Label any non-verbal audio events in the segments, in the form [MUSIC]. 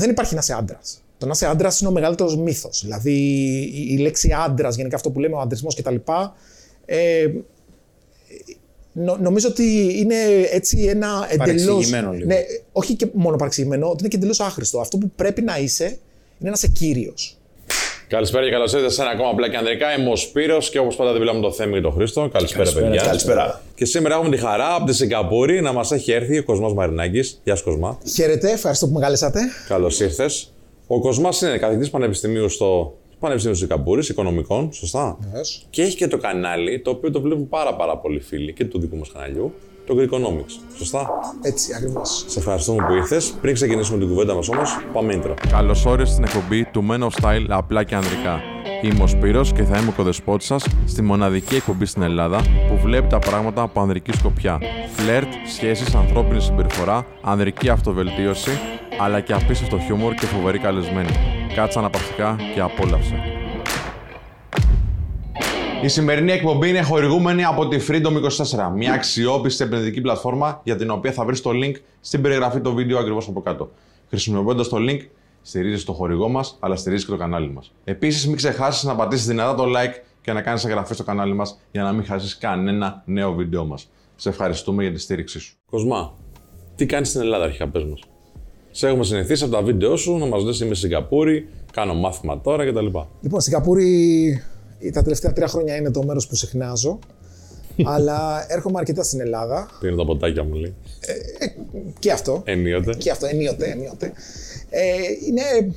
δεν υπάρχει να είσαι άντρας. Το να είσαι άντρας είναι ο μεγαλύτερος μύθος. Δηλαδή η, η λέξη άντρας, γενικά αυτό που λέμε, ο αντρισμός κτλ. Ε, νο, νομίζω ότι είναι έτσι ένα εντελώ. Παρεξηγημένο λίγο. Ναι, όχι και μόνο παρεξηγημένο, ότι είναι και εντελώς άχρηστο. Αυτό που πρέπει να είσαι είναι να είσαι κύριος. Καλησπέρα και καλώς ήρθατε σε ένα ακόμα απλά και ανδρικά. Είμαι ο Σπύρος και όπως πάντα δεν μιλάμε το θέμα και τον Χρήστο. Καλησπέρα, παιδιά. Καλησπέρα. Και σήμερα έχουμε τη χαρά από τη Σιγκαπούρη να μας έχει έρθει ο Κοσμάς Μαρινάκης. Γεια σου, Κοσμά. Χαίρετε, ευχαριστώ που με καλέσατε. Καλώς ήρθες. Ο Κοσμάς είναι καθηγητής πανεπιστημίου στο Πανεπιστήμιο της Σιγκαπούρης, οικονομικών, σωστά; Βεβαίως. Και έχει και το κανάλι το οποίο το βλέπουν πάρα, πάρα πολλοί φίλοι και του δικού μας καναλιού, το Greekonomics. Σωστά; Έτσι, ακριβώς. Σε ευχαριστούμε που ήρθες. Πριν ξεκινήσουμε την κουβέντα μας όμως, πάμε intro. Καλώς όρισες στην εκπομπή του Men of Style απλά και ανδρικά. Είμαι ο Σπύρος και θα είμαι ο κοδεσπότης σας στη μοναδική εκπομπή στην Ελλάδα που βλέπει τα πράγματα από ανδρική σκοπιά. Φλερτ, σχέσεις, ανθρώπινη συμπεριφορά, ανδρική αυτοβελτίωση, αλλά και απίστευτο χιούμορ και φοβερή καλεσμένη. Κάτσε αναπαυτικά και απόλαυσε. Η σημερινή εκπομπή είναι χορηγούμενη από τη Freedom24, μια αξιόπιστη επενδυτική πλατφόρμα για την οποία θα βρεις το link στην περιγραφή του βίντεο ακριβώς από κάτω. Χρησιμοποιώντας το link, στηρίζεις το χορηγό μας, αλλά στηρίζεις και το κανάλι μας. Επίσης, μην ξεχάσεις να πατήσεις δυνατά το like και να κάνεις εγγραφή στο κανάλι μας για να μην χάσεις κανένα νέο βίντεο μας. Σε ευχαριστούμε για τη στήριξή σου. Κοσμά, τι κάνεις στην Ελλάδα, αρχικά πες μας. Σε έχουμε συνηθίσει από τα βίντεο σου να μας λε: Είμαι στη Σιγκαπούρη, κάνω μάθημα τώρα κτλ. Λοιπόν, Σιγκαπούρη τα τελευταία τρία χρόνια είναι το μέρος που συχνάζω. [LAUGHS] αλλά έρχομαι αρκετά στην Ελλάδα. Πίνω τα ποτάκια μου, λέει. Και αυτό. Ενίοτε. Και αυτό, ενίοτε, ενίοτε. Ε, είναι...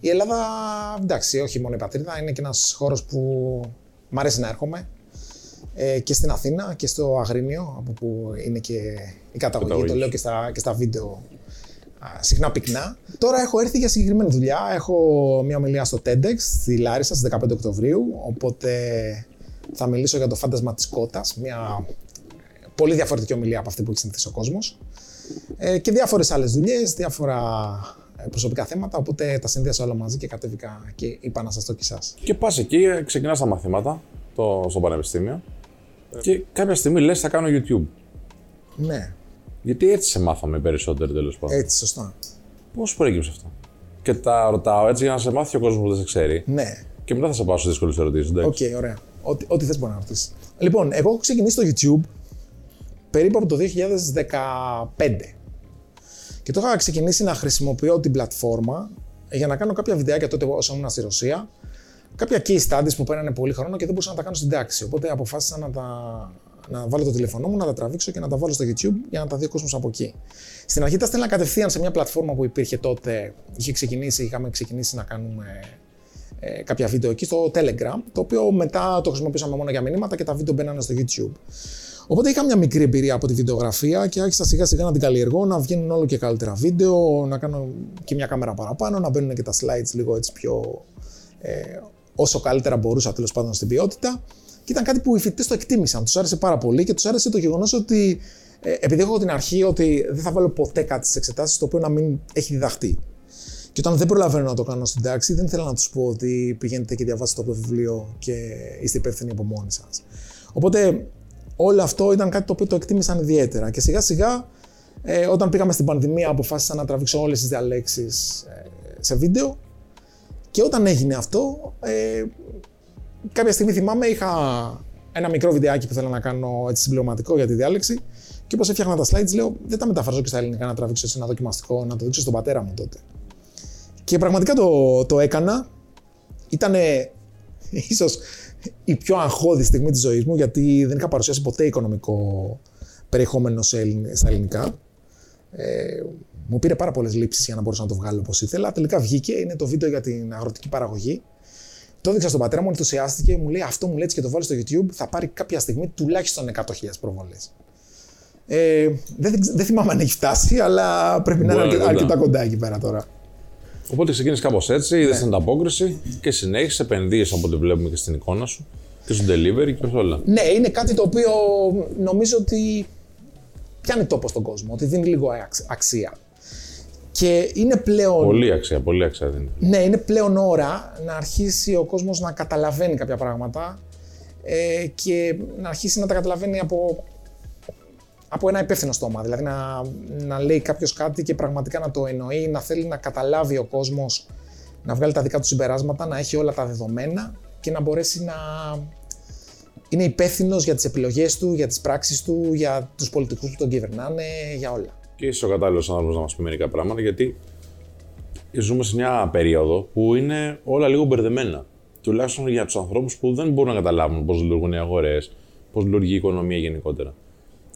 Η Ελλάδα, εντάξει, όχι μόνο η πατρίδα, είναι και ένας χώρος που μ' αρέσει να έρχομαι. Ε, και στην Αθήνα και στο Αγρίνιο, από που είναι και η καταγωγή, Καταγωγής. το λέω και στα, και στα βίντεο α, συχνά πυκνά. Τώρα έχω έρθει για συγκεκριμένη δουλειά. Έχω μια ομιλία στο TEDx στη Λάρισα στις 15 Οκτωβρίου, οπότε θα μιλήσω για το φάντασμα της κότας, μια πολύ διαφορετική ομιλία από αυτή που έχει συνηθίσει ο κόσμος. Ε, και διάφορες άλλες δουλειές, διάφορα ε, προσωπικά θέματα, οπότε τα συνδύασα όλα μαζί και κατέβηκα και είπα να σας το και εσάς. Και πας εκεί, ξεκινάς τα μαθήματα το, στο πανεπιστήμιο και κάποια στιγμή λες: Θα κάνω YouTube. Ναι, Γιατί έτσι σε μάθαμε οι περισσότεροι τέλος πάντων. έτσι, σωστά. Πώς προέκυψε αυτό; Και τα ρωτάω έτσι για να σε μάθει ο κόσμος που δεν σε ξέρει. Ναι, Και μετά θα σε πάω στις δύσκολες ερωτήσεις. Οκ, ωραία. Ό,τι, ό,τι θες μπορεί να ρωτήσεις. Λοιπόν, εγώ έχω ξεκινήσει το YouTube περίπου από το 2015. Και το είχα ξεκινήσει να χρησιμοποιώ την πλατφόρμα για να κάνω κάποια βιντεάκια τότε όσο ήμουν στη Ρωσία. Κάποια case studies που πέρανε πολύ χρόνο και δεν μπορούσα να τα κάνω στην τάξη. Οπότε αποφάσισα να, τα, να βάλω το τηλεφωνό μου, να τα τραβήξω και να τα βάλω στο YouTube για να τα δει ο κόσμος από εκεί. Στην αρχή τα στέλνα κατευθείαν σε μια πλατφόρμα που υπήρχε τότε. Είχε ξεκινήσει, είχαμε ξεκινήσει να κάνουμε ε, κάποια βίντεο εκεί στο Telegram, το οποίο μετά το χρησιμοποιήσαμε μόνο για μηνύματα και τα βίντεο μπαίνανε στο YouTube. Οπότε είχα μια μικρή εμπειρία από τη βιντεογραφία και άρχισα σιγά σιγά να την καλλιεργώ, να βγαίνουν όλο και καλύτερα βίντεο, να κάνω και μια κάμερα παραπάνω, να μπαίνουν και τα slides λίγο έτσι πιο. Ε, όσο καλύτερα μπορούσα τέλος πάντων στην ποιότητα. Και ήταν κάτι που οι φοιτητές το εκτίμησαν. Τους άρεσε πάρα πολύ και τους άρεσε το γεγονός ότι ε, επειδή έχω την αρχή ότι δεν θα βάλω ποτέ κάτι στις εξετάσεις το οποίο να μην έχει διδαχτεί. Και όταν δεν προλαβαίνω να το κάνω στην τάξη, δεν θέλω να τους πω ότι πηγαίνετε και διαβάστε το βιβλίο και είστε υπεύθυνοι από μόνοι σας. Οπότε όλο αυτό ήταν κάτι το οποίο το εκτίμησαν ιδιαίτερα. Και σιγά σιγά, ε, όταν πήγαμε στην πανδημία, αποφάσισα να τραβήξω όλες τις διαλέξεις ε, σε βίντεο. Και όταν έγινε αυτό, ε, κάποια στιγμή θυμάμαι είχα ένα μικρό βιντεάκι που θέλω να κάνω έτσι συμπληρωματικό για τη διάλεξη. Και όπως έφτιαχνα τα slides, λέω: Δεν τα μεταφράζω και στα ελληνικά να τραβήξω έτσι ένα δοκιμαστικό, να το δείξω στον πατέρα μου τότε. Και πραγματικά το, το έκανα. Ήταν [LAUGHS] ίσως η πιο αγχώδη στιγμή της ζωής μου, γιατί δεν είχα παρουσιάσει ποτέ οικονομικό περιεχόμενο σε ελλην- στα ελληνικά. Ε, μου πήρε πάρα πολλές λήψεις για να μπορούσα να το βγάλω όπως ήθελα. Τελικά βγήκε, είναι το βίντεο για την αγροτική παραγωγή. Το έδειξα στον πατέρα μου, ενθουσιάστηκε, μου λέει αυτό μου λέει έτσι και το βάλει στο YouTube, θα πάρει κάποια στιγμή τουλάχιστον 100.000 προβολές. Ε, δεν, δεν θυμάμαι αν έχει φτάσει, αλλά πρέπει να είναι Μπορεί να αρκετά, είναι κοντά. αρκετά κοντά εκεί πέρα τώρα. Οπότε ξεκίνησε κάπως έτσι, είδες Ναι. την ανταπόκριση και συνέχισε, επενδύεις από ό,τι βλέπουμε και στην εικόνα σου και στο delivery και σε όλα. Ναι, είναι κάτι το οποίο νομίζω ότι πιάνει τόπο στον κόσμο, ότι δίνει λίγο αξ- αξία. Και είναι πλέον, Πολύ αξία, πολύ αξία δίνει. ναι, είναι πλέον ώρα να αρχίσει ο κόσμος να καταλαβαίνει κάποια πράγματα ε, και να αρχίσει να τα καταλαβαίνει από από ένα υπεύθυνο στόμα. Δηλαδή να, να λέει κάποιος κάτι και πραγματικά να το εννοεί, να θέλει να καταλάβει ο κόσμος, να βγάλει τα δικά του συμπεράσματα, να έχει όλα τα δεδομένα και να μπορέσει να είναι υπεύθυνος για τις επιλογές του, για τις πράξεις του, για τους πολιτικούς που τον κυβερνάνε, για όλα. Και είσαι ο κατάλληλος άνθρωπος να μας πει μερικά πράγματα, γιατί ζούμε σε μια περίοδο που είναι όλα λίγο μπερδεμένα. Τουλάχιστον για τους ανθρώπους που δεν μπορούν να καταλάβουν πώς λειτουργούν οι αγορές, πώς λειτουργεί η οικονομία γενικότερα.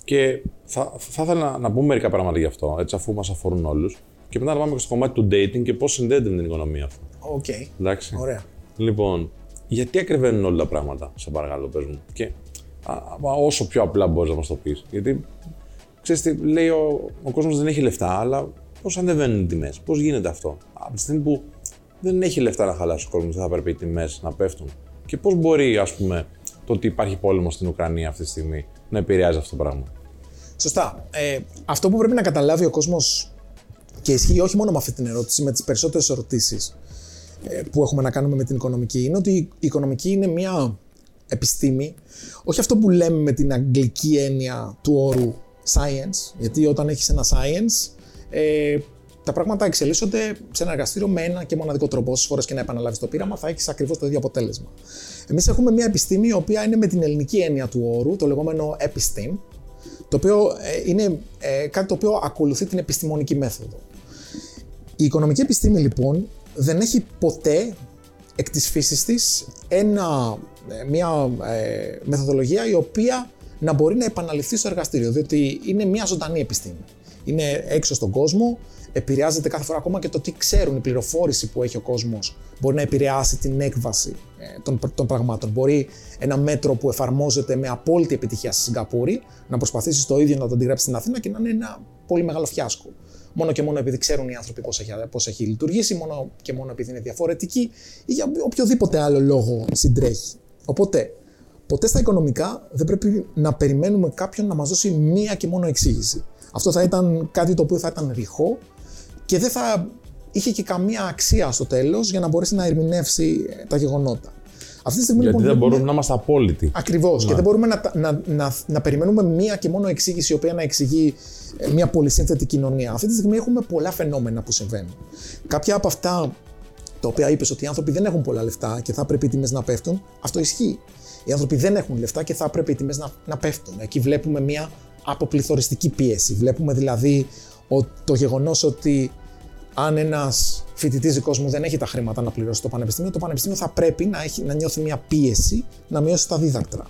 Και θα, θα ήθελα να, να πούμε μερικά πράγματα γι' αυτό, έτσι, αφού μας αφορούν όλους. Και μετά να πάμε και στο κομμάτι του dating και πώς συνδέεται με την οικονομία αυτό. OK. Okay. Εντάξει. Ωραία. Λοιπόν, γιατί ακριβαίνουν όλα τα πράγματα, σε παρακαλώ, πες μου. Και α, α, όσο πιο απλά μπορείς να μας το πεις. Γιατί ξέρεις τι, λέει ο, ο κόσμος δεν έχει λεφτά, αλλά πώς ανεβαίνουν οι τιμές, πώς γίνεται αυτό; Από τη στιγμή που δεν έχει λεφτά να χαλάσει ο κόσμος, δεν θα πρέπει οι τιμές να πέφτουν. Και πώς μπορεί, ας πούμε, το ότι υπάρχει πόλεμος στην Ουκρανία αυτή τη στιγμή να επηρεάζει αυτό το πράγμα; Σωστά. Ε, αυτό που πρέπει να καταλάβει ο κόσμος και ισχύει όχι μόνο με αυτή την ερώτηση, με τις περισσότερες ερωτήσεις ε, που έχουμε να κάνουμε με την οικονομική, είναι ότι η οικονομική είναι μια επιστήμη, όχι αυτό που λέμε με την αγγλική έννοια του όρου science, γιατί όταν έχεις ένα science, ε, τα πράγματα εξελίσσονται σε ένα εργαστήριο με ένα και μοναδικό τρόπο. Όσες φορές και να επαναλάβεις το πείραμα, θα έχεις ακριβώς το ίδιο αποτέλεσμα. Εμείς έχουμε μια επιστήμη η οποία είναι με την ελληνική έννοια του όρου, το λεγόμενο επιστήμ, το οποίο ε, είναι ε, κάτι το οποίο ακολουθεί την επιστημονική μέθοδο. Η οικονομική επιστήμη λοιπόν δεν έχει ποτέ εκ της φύσης της ένα, ε, μια ε, μεθοδολογία η οποία να μπορεί να επαναληφθεί στο εργαστήριο, διότι είναι μια ζωντανή επιστήμη. Είναι έξω στον κόσμο, επηρεάζεται κάθε φορά ακόμα και το τι ξέρουν, η πληροφόρηση που έχει ο κόσμος μπορεί να επηρεάσει την έκβαση ε, των, των πραγμάτων. Μπορεί ένα μέτρο που εφαρμόζεται με απόλυτη επιτυχία στη Σιγκαπούρη να προσπαθήσεις το ίδιο να το αντιγράψεις στην Αθήνα και να είναι ένα πολύ μεγάλο φιάσκο. Μόνο και μόνο επειδή ξέρουν οι άνθρωποι πώς έχει, πώς έχει λειτουργήσει, μόνο και μόνο επειδή είναι διαφορετική ή για οποιοδήποτε άλλο λόγο συντρέχει. Οπότε, ποτέ στα οικονομικά δεν πρέπει να περιμένουμε κάποιον να μας δώσει μία και μόνο εξήγηση. Αυτό θα ήταν κάτι το οποίο θα ήταν ρηχό και δεν θα είχε και καμία αξία στο τέλος για να μπορέσει να ερμηνεύσει ε, τα γεγονότα. Αυτή τη στιγμή, Γιατί λοιπόν, δεν μπορούμε να είμαστε απόλυτοι. Ακριβώς. Και δεν μπορούμε να, να, να, να, περιμένουμε μία και μόνο εξήγηση η οποία να εξηγεί ε, μια πολυσύνθετη κοινωνία. Αυτή τη στιγμή έχουμε πολλά φαινόμενα που συμβαίνουν. Κάποια από αυτά τα οποία είπες ότι οι άνθρωποι δεν έχουν πολλά λεφτά και θα πρέπει οι τιμές να πέφτουν, αυτό ισχύει. Οι άνθρωποι δεν έχουν λεφτά και θα πρέπει οι τιμές να, να πέφτουν. Εκεί βλέπουμε μια αποπληθωριστική πίεση. Βλέπουμε δηλαδή το γεγονός ότι αν ένας φοιτητής δικός μου δεν έχει τα χρήματα να πληρώσει το πανεπιστήμιο, το πανεπιστήμιο θα πρέπει να, έχει, να νιώθει μια πίεση να μειώσει τα δίδακτρα.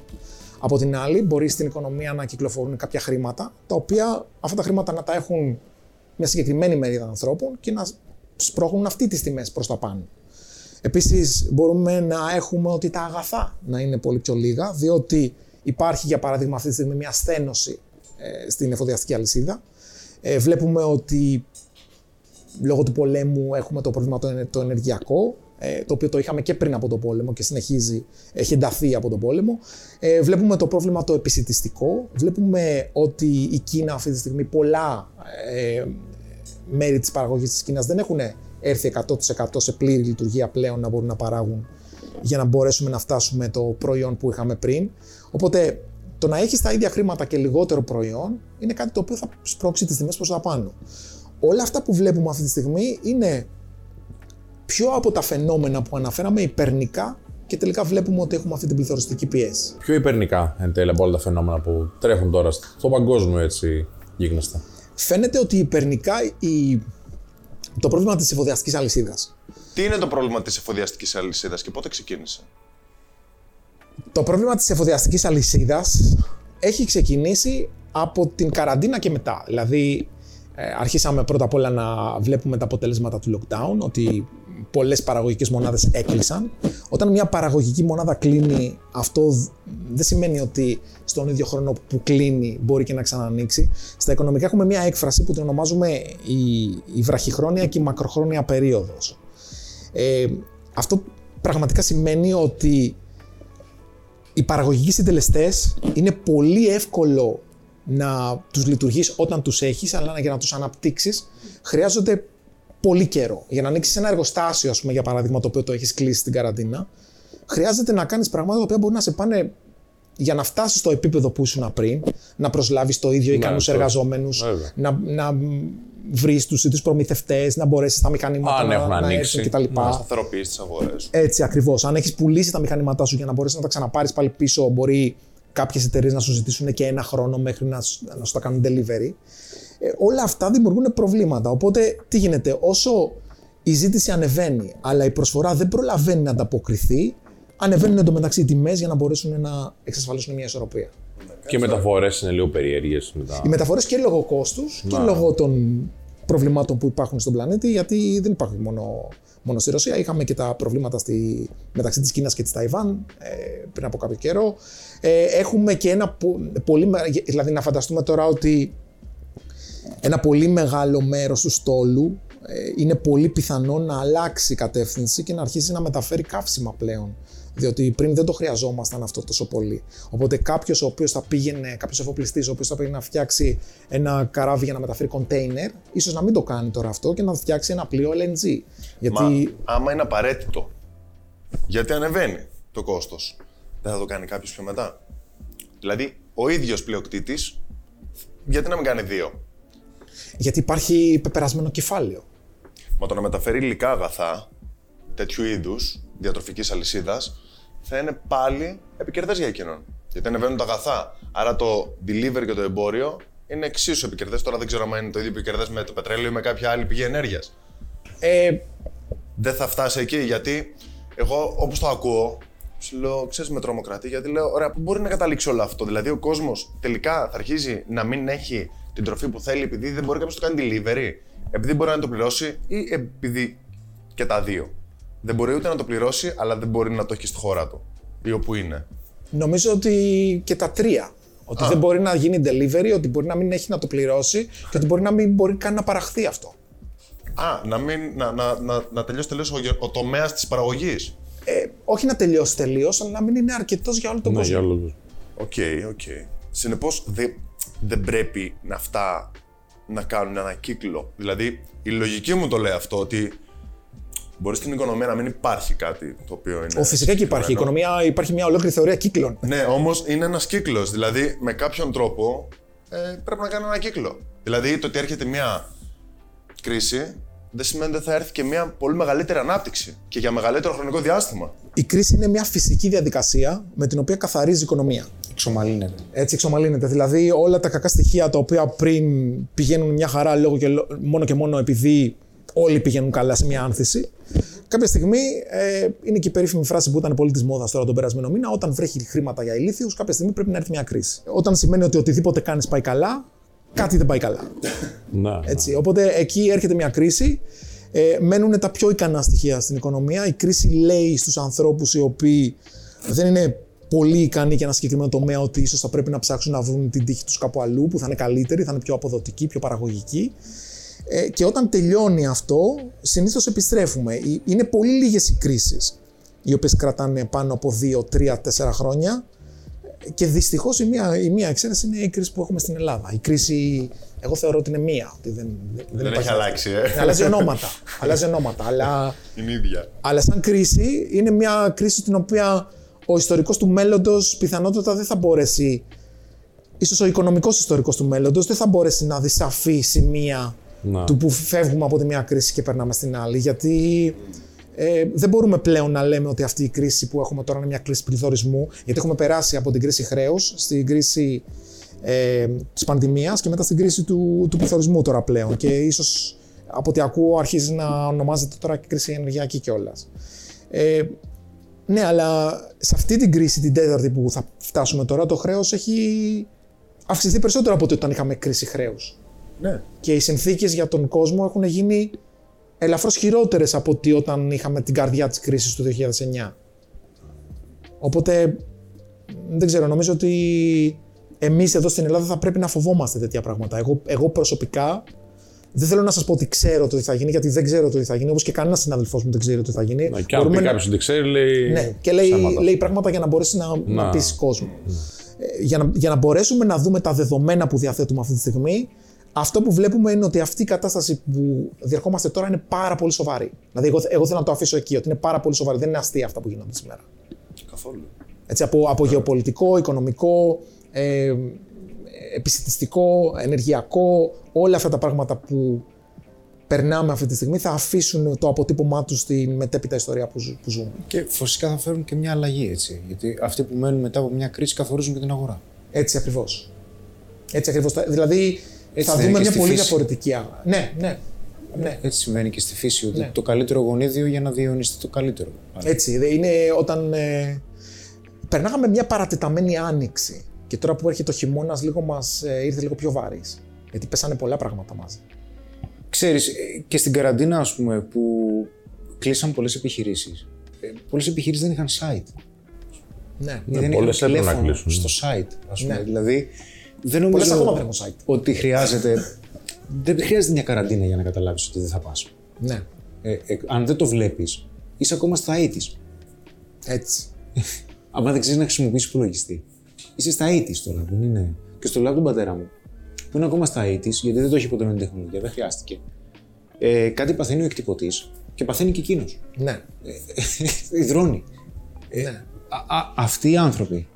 Από την άλλη, μπορεί στην οικονομία να κυκλοφορούν κάποια χρήματα, τα οποία αυτά τα χρήματα να τα έχουν μια συγκεκριμένη μερίδα ανθρώπων και να σπρώχνουν αυτή τις τιμές προς τα πάνω. Επίσης, μπορούμε να έχουμε ότι τα αγαθά να είναι πολύ πιο λίγα, διότι υπάρχει για παράδειγμα αυτή τη στιγμή μια στένωση ε, στην εφοδιαστική αλυσίδα. Ε, βλέπουμε ότι λόγω του πολέμου έχουμε το πρόβλημα το ενεργειακό, ε, το οποίο το είχαμε και πριν από τον πόλεμο και συνεχίζει, έχει ενταθεί από τον πόλεμο. Ε, βλέπουμε το πρόβλημα το επισητιστικό. Βλέπουμε ότι η Κίνα αυτή τη στιγμή πολλά ε, μέρη της παραγωγής της Κίνας δεν έχουν έρθει 100% σε πλήρη λειτουργία πλέον να μπορούν να παράγουν για να μπορέσουμε να φτάσουμε το προϊόν που είχαμε πριν. Οπότε το να έχεις τα ίδια χρήματα και λιγότερο προϊόν είναι κάτι το οποίο θα σπρώξει τις τιμές προς τα πάνω όλα αυτά που βλέπουμε αυτή τη στιγμή είναι πιο από τα φαινόμενα που αναφέραμε υπερνικά και τελικά βλέπουμε ότι έχουμε αυτή την πληθωριστική πίεση. Πιο υπερνικά εν τέλει από όλα τα φαινόμενα που τρέχουν τώρα στο παγκόσμιο έτσι γίγνεστα. Φαίνεται ότι υπερνικά η... το πρόβλημα της εφοδιαστικής αλυσίδας. Τι είναι το πρόβλημα της εφοδιαστικής αλυσίδας και πότε ξεκίνησε; Το πρόβλημα της εφοδιαστικής αλυσίδας έχει ξεκινήσει από την καραντίνα και μετά. Δηλαδή ε, αρχίσαμε πρώτα απ' όλα να βλέπουμε τα αποτελέσματα του lockdown, ότι πολλές παραγωγικές μονάδες έκλεισαν. Όταν μια παραγωγική μονάδα κλείνει, αυτό δεν σημαίνει ότι στον ίδιο χρόνο που κλείνει μπορεί και να ξανανοίξει. Στα οικονομικά έχουμε μια έκφραση που την ονομάζουμε η, η βραχυχρόνια και η μακροχρόνια περίοδος. Ε, αυτό πραγματικά σημαίνει ότι οι παραγωγικοί συντελεστές είναι πολύ εύκολο να τους λειτουργείς όταν τους έχεις, αλλά για να τους αναπτύξεις χρειάζονται πολύ καιρό. Για να ανοίξεις ένα εργοστάσιο, ας πούμε, για παράδειγμα, το οποίο το έχεις κλείσει στην καραντίνα, χρειάζεται να κάνεις πράγματα τα οποία μπορεί να σε πάνε για να φτάσεις στο επίπεδο που ήσουν πριν, να προσλάβεις το ίδιο ικανούς αυτό. εργαζόμενους, Βέβαια. να, να βρεις τους ίδιους προμηθευτές, να μπορέσεις τα μηχανήματα Αν να, έχουν να ανοίξει. έρθουν κτλ. Να σταθεροποιήσεις τις αγορές. Έτσι ακριβώς. Αν έχεις πουλήσει τα μηχανήματά σου για να μπορέσεις να τα ξαναπάρεις πάλι πίσω, μπορεί κάποιες εταιρείες να σου ζητήσουν και ένα χρόνο μέχρι να, σου- να σου τα κάνουν delivery. Ε, όλα αυτά δημιουργούν προβλήματα. Οπότε τι γίνεται, όσο η ζήτηση ανεβαίνει, αλλά η προσφορά δεν προλαβαίνει να ανταποκριθεί, ανεβαίνουν εντωμεταξύ οι τιμές για να μπορέσουν να εξασφαλίσουν μια ισορροπία. Και οι μεταφορές είναι λίγο περίεργες μετά. Οι μεταφορές και λόγω κόστους και λόγω των προβλημάτων που υπάρχουν στον πλανήτη, γιατί δεν υπάρχουν μόνο, μόνο στη Ρωσία. Είχαμε και τα προβλήματα στη, μεταξύ της Κίνας και της Ταϊβάν ε, πριν από κάποιο καιρό. Ε, έχουμε και ένα πο- πολύ. με- Δηλαδή, να φανταστούμε τώρα ότι ένα πολύ μεγάλο μέρος του στόλου ε, είναι πολύ πιθανό να αλλάξει κατεύθυνση και να αρχίσει να μεταφέρει καύσιμα πλέον. Διότι πριν δεν το χρειαζόμασταν αυτό τόσο πολύ. Οπότε κάποιος ο οποίος θα πήγαινε, κάποιος εφοπλιστής ο οποίος θα πήγαινε να φτιάξει ένα καράβι για να μεταφέρει κοντέινερ, ίσως να μην το κάνει τώρα αυτό και να φτιάξει ένα πλοίο LNG. Γιατί Μα άμα είναι απαραίτητο, γιατί ανεβαίνει το κόστος, δεν θα το κάνει κάποιος πιο μετά. Δηλαδή, ο ίδιος πλειοκτήτης, γιατί να μην κάνει δύο; Γιατί υπάρχει πεπερασμένο κεφάλαιο. Μα το να μεταφέρει υλικά αγαθά τέτοιου είδους διατροφικής αλυσίδας θα είναι πάλι επικερδές για εκείνον. Γιατί ανεβαίνουν τα αγαθά. Άρα το delivery και το εμπόριο είναι εξίσου επικερδές. Τώρα δεν ξέρω αν είναι το ίδιο επικερδές με το πετρέλαιο ή με κάποια άλλη πηγή ενέργειας. Ε, δεν θα φτάσει εκεί. Γιατί εγώ, όπως το ακούω, σου λέω, ξέρεις, με τρομοκρατεί. Γιατί λέω, ωραία, πού μπορεί να καταλήξει όλο αυτό. Δηλαδή, ο κόσμος τελικά θα αρχίζει να μην έχει την τροφή που θέλει επειδή δεν μπορεί κάποιος να το κάνει delivery, επειδή μπορεί να το πληρώσει ή επειδή και τα δύο. Δεν μπορεί ούτε να το πληρώσει, αλλά δεν μπορεί να το έχει στη χώρα του ή όπου είναι. Νομίζω ότι και τα τρία. Ότι δεν μπορεί να γίνει delivery, ότι μπορεί να μην έχει να το πληρώσει και ότι μπορεί να μην μπορεί καν να παραχθεί αυτό. Α, να, μην, να, να, να, να τελειώσει τελείως ο, γε- ο τομέας της παραγωγής. Ε, όχι να τελειώσει τελείως, αλλά να μην είναι αρκετός για όλο τον Ναι, κόσμο. για όλους. OK, OK. Συνεπώς δεν, δεν πρέπει να αυτά να κάνουν ένα κύκλο. Δηλαδή, η λογική μου το λέει αυτό ότι μπορεί στην οικονομία να μην υπάρχει κάτι το οποίο είναι. Ο, φυσικά και υπάρχει. Η συγκεκριμένο. οικονομία υπάρχει μια ολόκληρη θεωρία κύκλων. Ναι, όμως είναι ένας κύκλος. Δηλαδή, με κάποιον τρόπο ε, πρέπει να κάνει ένα κύκλο. Δηλαδή, το ότι έρχεται μια κρίση δεν σημαίνει ότι δεν θα έρθει και μια πολύ μεγαλύτερη ανάπτυξη και για μεγαλύτερο χρονικό διάστημα. Η κρίση είναι μια φυσική διαδικασία με την οποία καθαρίζει η οικονομία. Εξομαλύνεται. Έτσι εξομαλύνεται. Δηλαδή, όλα τα κακά στοιχεία τα οποία πριν πηγαίνουν μια χαρά λόγω και, λό- μόνο και μόνο επειδή όλοι πηγαίνουν καλά σε μια άνθηση. Κάποια στιγμή ε, είναι και η περίφημη φράση που ήταν πολύ τη μόδας τώρα τον περασμένο μήνα. Όταν βρέχει χρήματα για ηλίθιους, κάποια στιγμή πρέπει να έρθει μια κρίση. Όταν σημαίνει ότι οτιδήποτε κάνεις πάει καλά, κάτι δεν πάει καλά. Ναι, Έτσι. Οπότε εκεί έρχεται μια κρίση. Ε, μένουν τα πιο ικανά στοιχεία στην οικονομία. Η κρίση λέει στους ανθρώπους οι οποίοι δεν είναι πολύ ικανοί για ένα συγκεκριμένο τομέα ότι ίσως θα πρέπει να ψάξουν να βρουν την τύχη τους κάπου αλλού που θα είναι καλύτερη, θα είναι πιο αποδοτική, πιο παραγωγική. Ε, και όταν τελειώνει αυτό, συνήθως επιστρέφουμε. Ε, Είναι πολύ λίγες οι κρίσεις οι οποίες κρατάνε πάνω από 2, 3, 4 χρόνια. Και δυστυχώς η μία, η μία εξαίρεση είναι η κρίση που έχουμε στην Ελλάδα. Η κρίση, εγώ θεωρώ ότι είναι μία. Ότι δεν, δεν, Δεν υπάρχει έχει αλλάξει, ε. Ναι, αλλάζει ονόματα. αλλάζει ονόματα. Αλλά, [LAUGHS] Είναι ίδια. αλλά σαν κρίση είναι μια κρίση την οποία ο ιστορικός του μέλλοντος πιθανότατα δεν θα μπορέσει. Ίσως ο οικονομικός ιστορικός του μέλλοντος δεν θα μπορέσει να δει σαφή σημεία Να. του που φεύγουμε από τη μια κρίση και περνάμε στην άλλη. Γιατί ε, δεν μπορούμε πλέον να λέμε ότι αυτή η κρίση που έχουμε τώρα είναι μια κρίση πληθωρισμού, γιατί έχουμε περάσει από την κρίση χρέους στην κρίση ε, της πανδημίας και μετά στην κρίση του, του πληθωρισμού τώρα πλέον. Και ίσως από ό,τι ακούω αρχίζει να ονομάζεται τώρα και κρίση ενεργειακή κιόλας. Ε, ναι, αλλά σε αυτή την κρίση, την τέταρτη που θα φτάσουμε τώρα, το χρέος έχει αυξηθεί περισσότερο από ότι όταν είχαμε κρίση χρέους. Ναι. Και οι συνθήκες για τον κόσμο έχουν γίνει ελαφρώς χειρότερες από ότι όταν είχαμε την καρδιά της κρίσης του 2009. Οπότε δεν ξέρω, νομίζω ότι εμείς εδώ στην Ελλάδα θα πρέπει να φοβόμαστε τέτοια πράγματα. Εγώ, εγώ προσωπικά δεν θέλω να σας πω ότι ξέρω το τι θα γίνει, γιατί δεν ξέρω το τι θα γίνει, όπως και κανένας συναδελφός μου δεν ξέρει το τι θα γίνει. Ναι, και αν πει Μπορούμε να- κάποιος ότι ξέρει, λέει. ναι, και λέει, ψέματα. λέει πράγματα για να μπορέσει να, να. Να. πείσει κόσμο. Ε, για, να, για να μπορέσουμε να δούμε τα δεδομένα που διαθέτουμε αυτή τη στιγμή, αυτό που βλέπουμε είναι ότι αυτή η κατάσταση που διερχόμαστε τώρα είναι πάρα πολύ σοβαρή. Δηλαδή, εγώ, εγώ θέλω να το αφήσω εκεί, ότι είναι πάρα πολύ σοβαρή. Δεν είναι αστεία αυτά που γίνονται σήμερα. Καθόλου. Έτσι, από, από γεωπολιτικό, οικονομικό, ε, επιστημιστικό, ενεργειακό, όλα αυτά τα πράγματα που περνάμε αυτή τη στιγμή θα αφήσουν το αποτύπωμά τους στην μετέπειτα ιστορία που, ζου- που ζούμε. Και φυσικά θα φέρουν και μια αλλαγή έτσι. Γιατί αυτοί που μένουν μετά από μια κρίση καθορίζουν και την αγορά. Έτσι ακριβώς. Έτσι ακριβώς. Δηλαδή Έτσι θα δεν δούμε είναι μια και στη πολύ φύση. διαφορετική. α- Ναι, ναι. ναι. Έτσι συμβαίνει και στη φύση, ότι Ναι. το καλύτερο γονίδιο για να διαιωνιστεί το καλύτερο. Έτσι. δε- Είναι όταν. Ε, περνάγαμε μια παρατεταμένη άνοιξη. Και τώρα που έρχεται ο χειμώνας, λίγο μας ε, ήρθε λίγο πιο βαρύ. Γιατί πέσανε πολλά πράγματα μαζί. Ξέρεις, ε, και στην καραντίνα, ας πούμε, που κλείσαν πολλές επιχειρήσεις. ε, Πολλές επιχειρήσεις δεν είχαν site. Ναι. Ή δεν πολλές είχαν έπρεπε να τηλέφωνο κλείσουν. στο site, ας πούμε. Ναι. Δηλαδή, δεν Πολλές νομίζω ακόμα δεν έχουν site. ότι χρειάζεται... δεν χρειάζεται μια καραντίνα για να καταλάβεις ότι δεν θα πας. Ναι. Ε, ε, αν δεν το βλέπεις, είσαι ακόμα στα ήτης. Έτσι. Αν δεν ξέρεις να χρησιμοποιήσεις υπολογιστή. Είσαι στα 80 τώρα, δεν είναι; Και στο λάδι του πατέρα μου, που είναι ακόμα στα 80 γιατί δεν το έχει ποτέ με την τεχνολογία, δεν χρειάστηκε. Ε, κάτι παθαίνει ο εκτυπωτής και παθαίνει και εκείνος. Ναι. Υδρώνει. ναι. Α, α, αυτοί οι άνθρωποι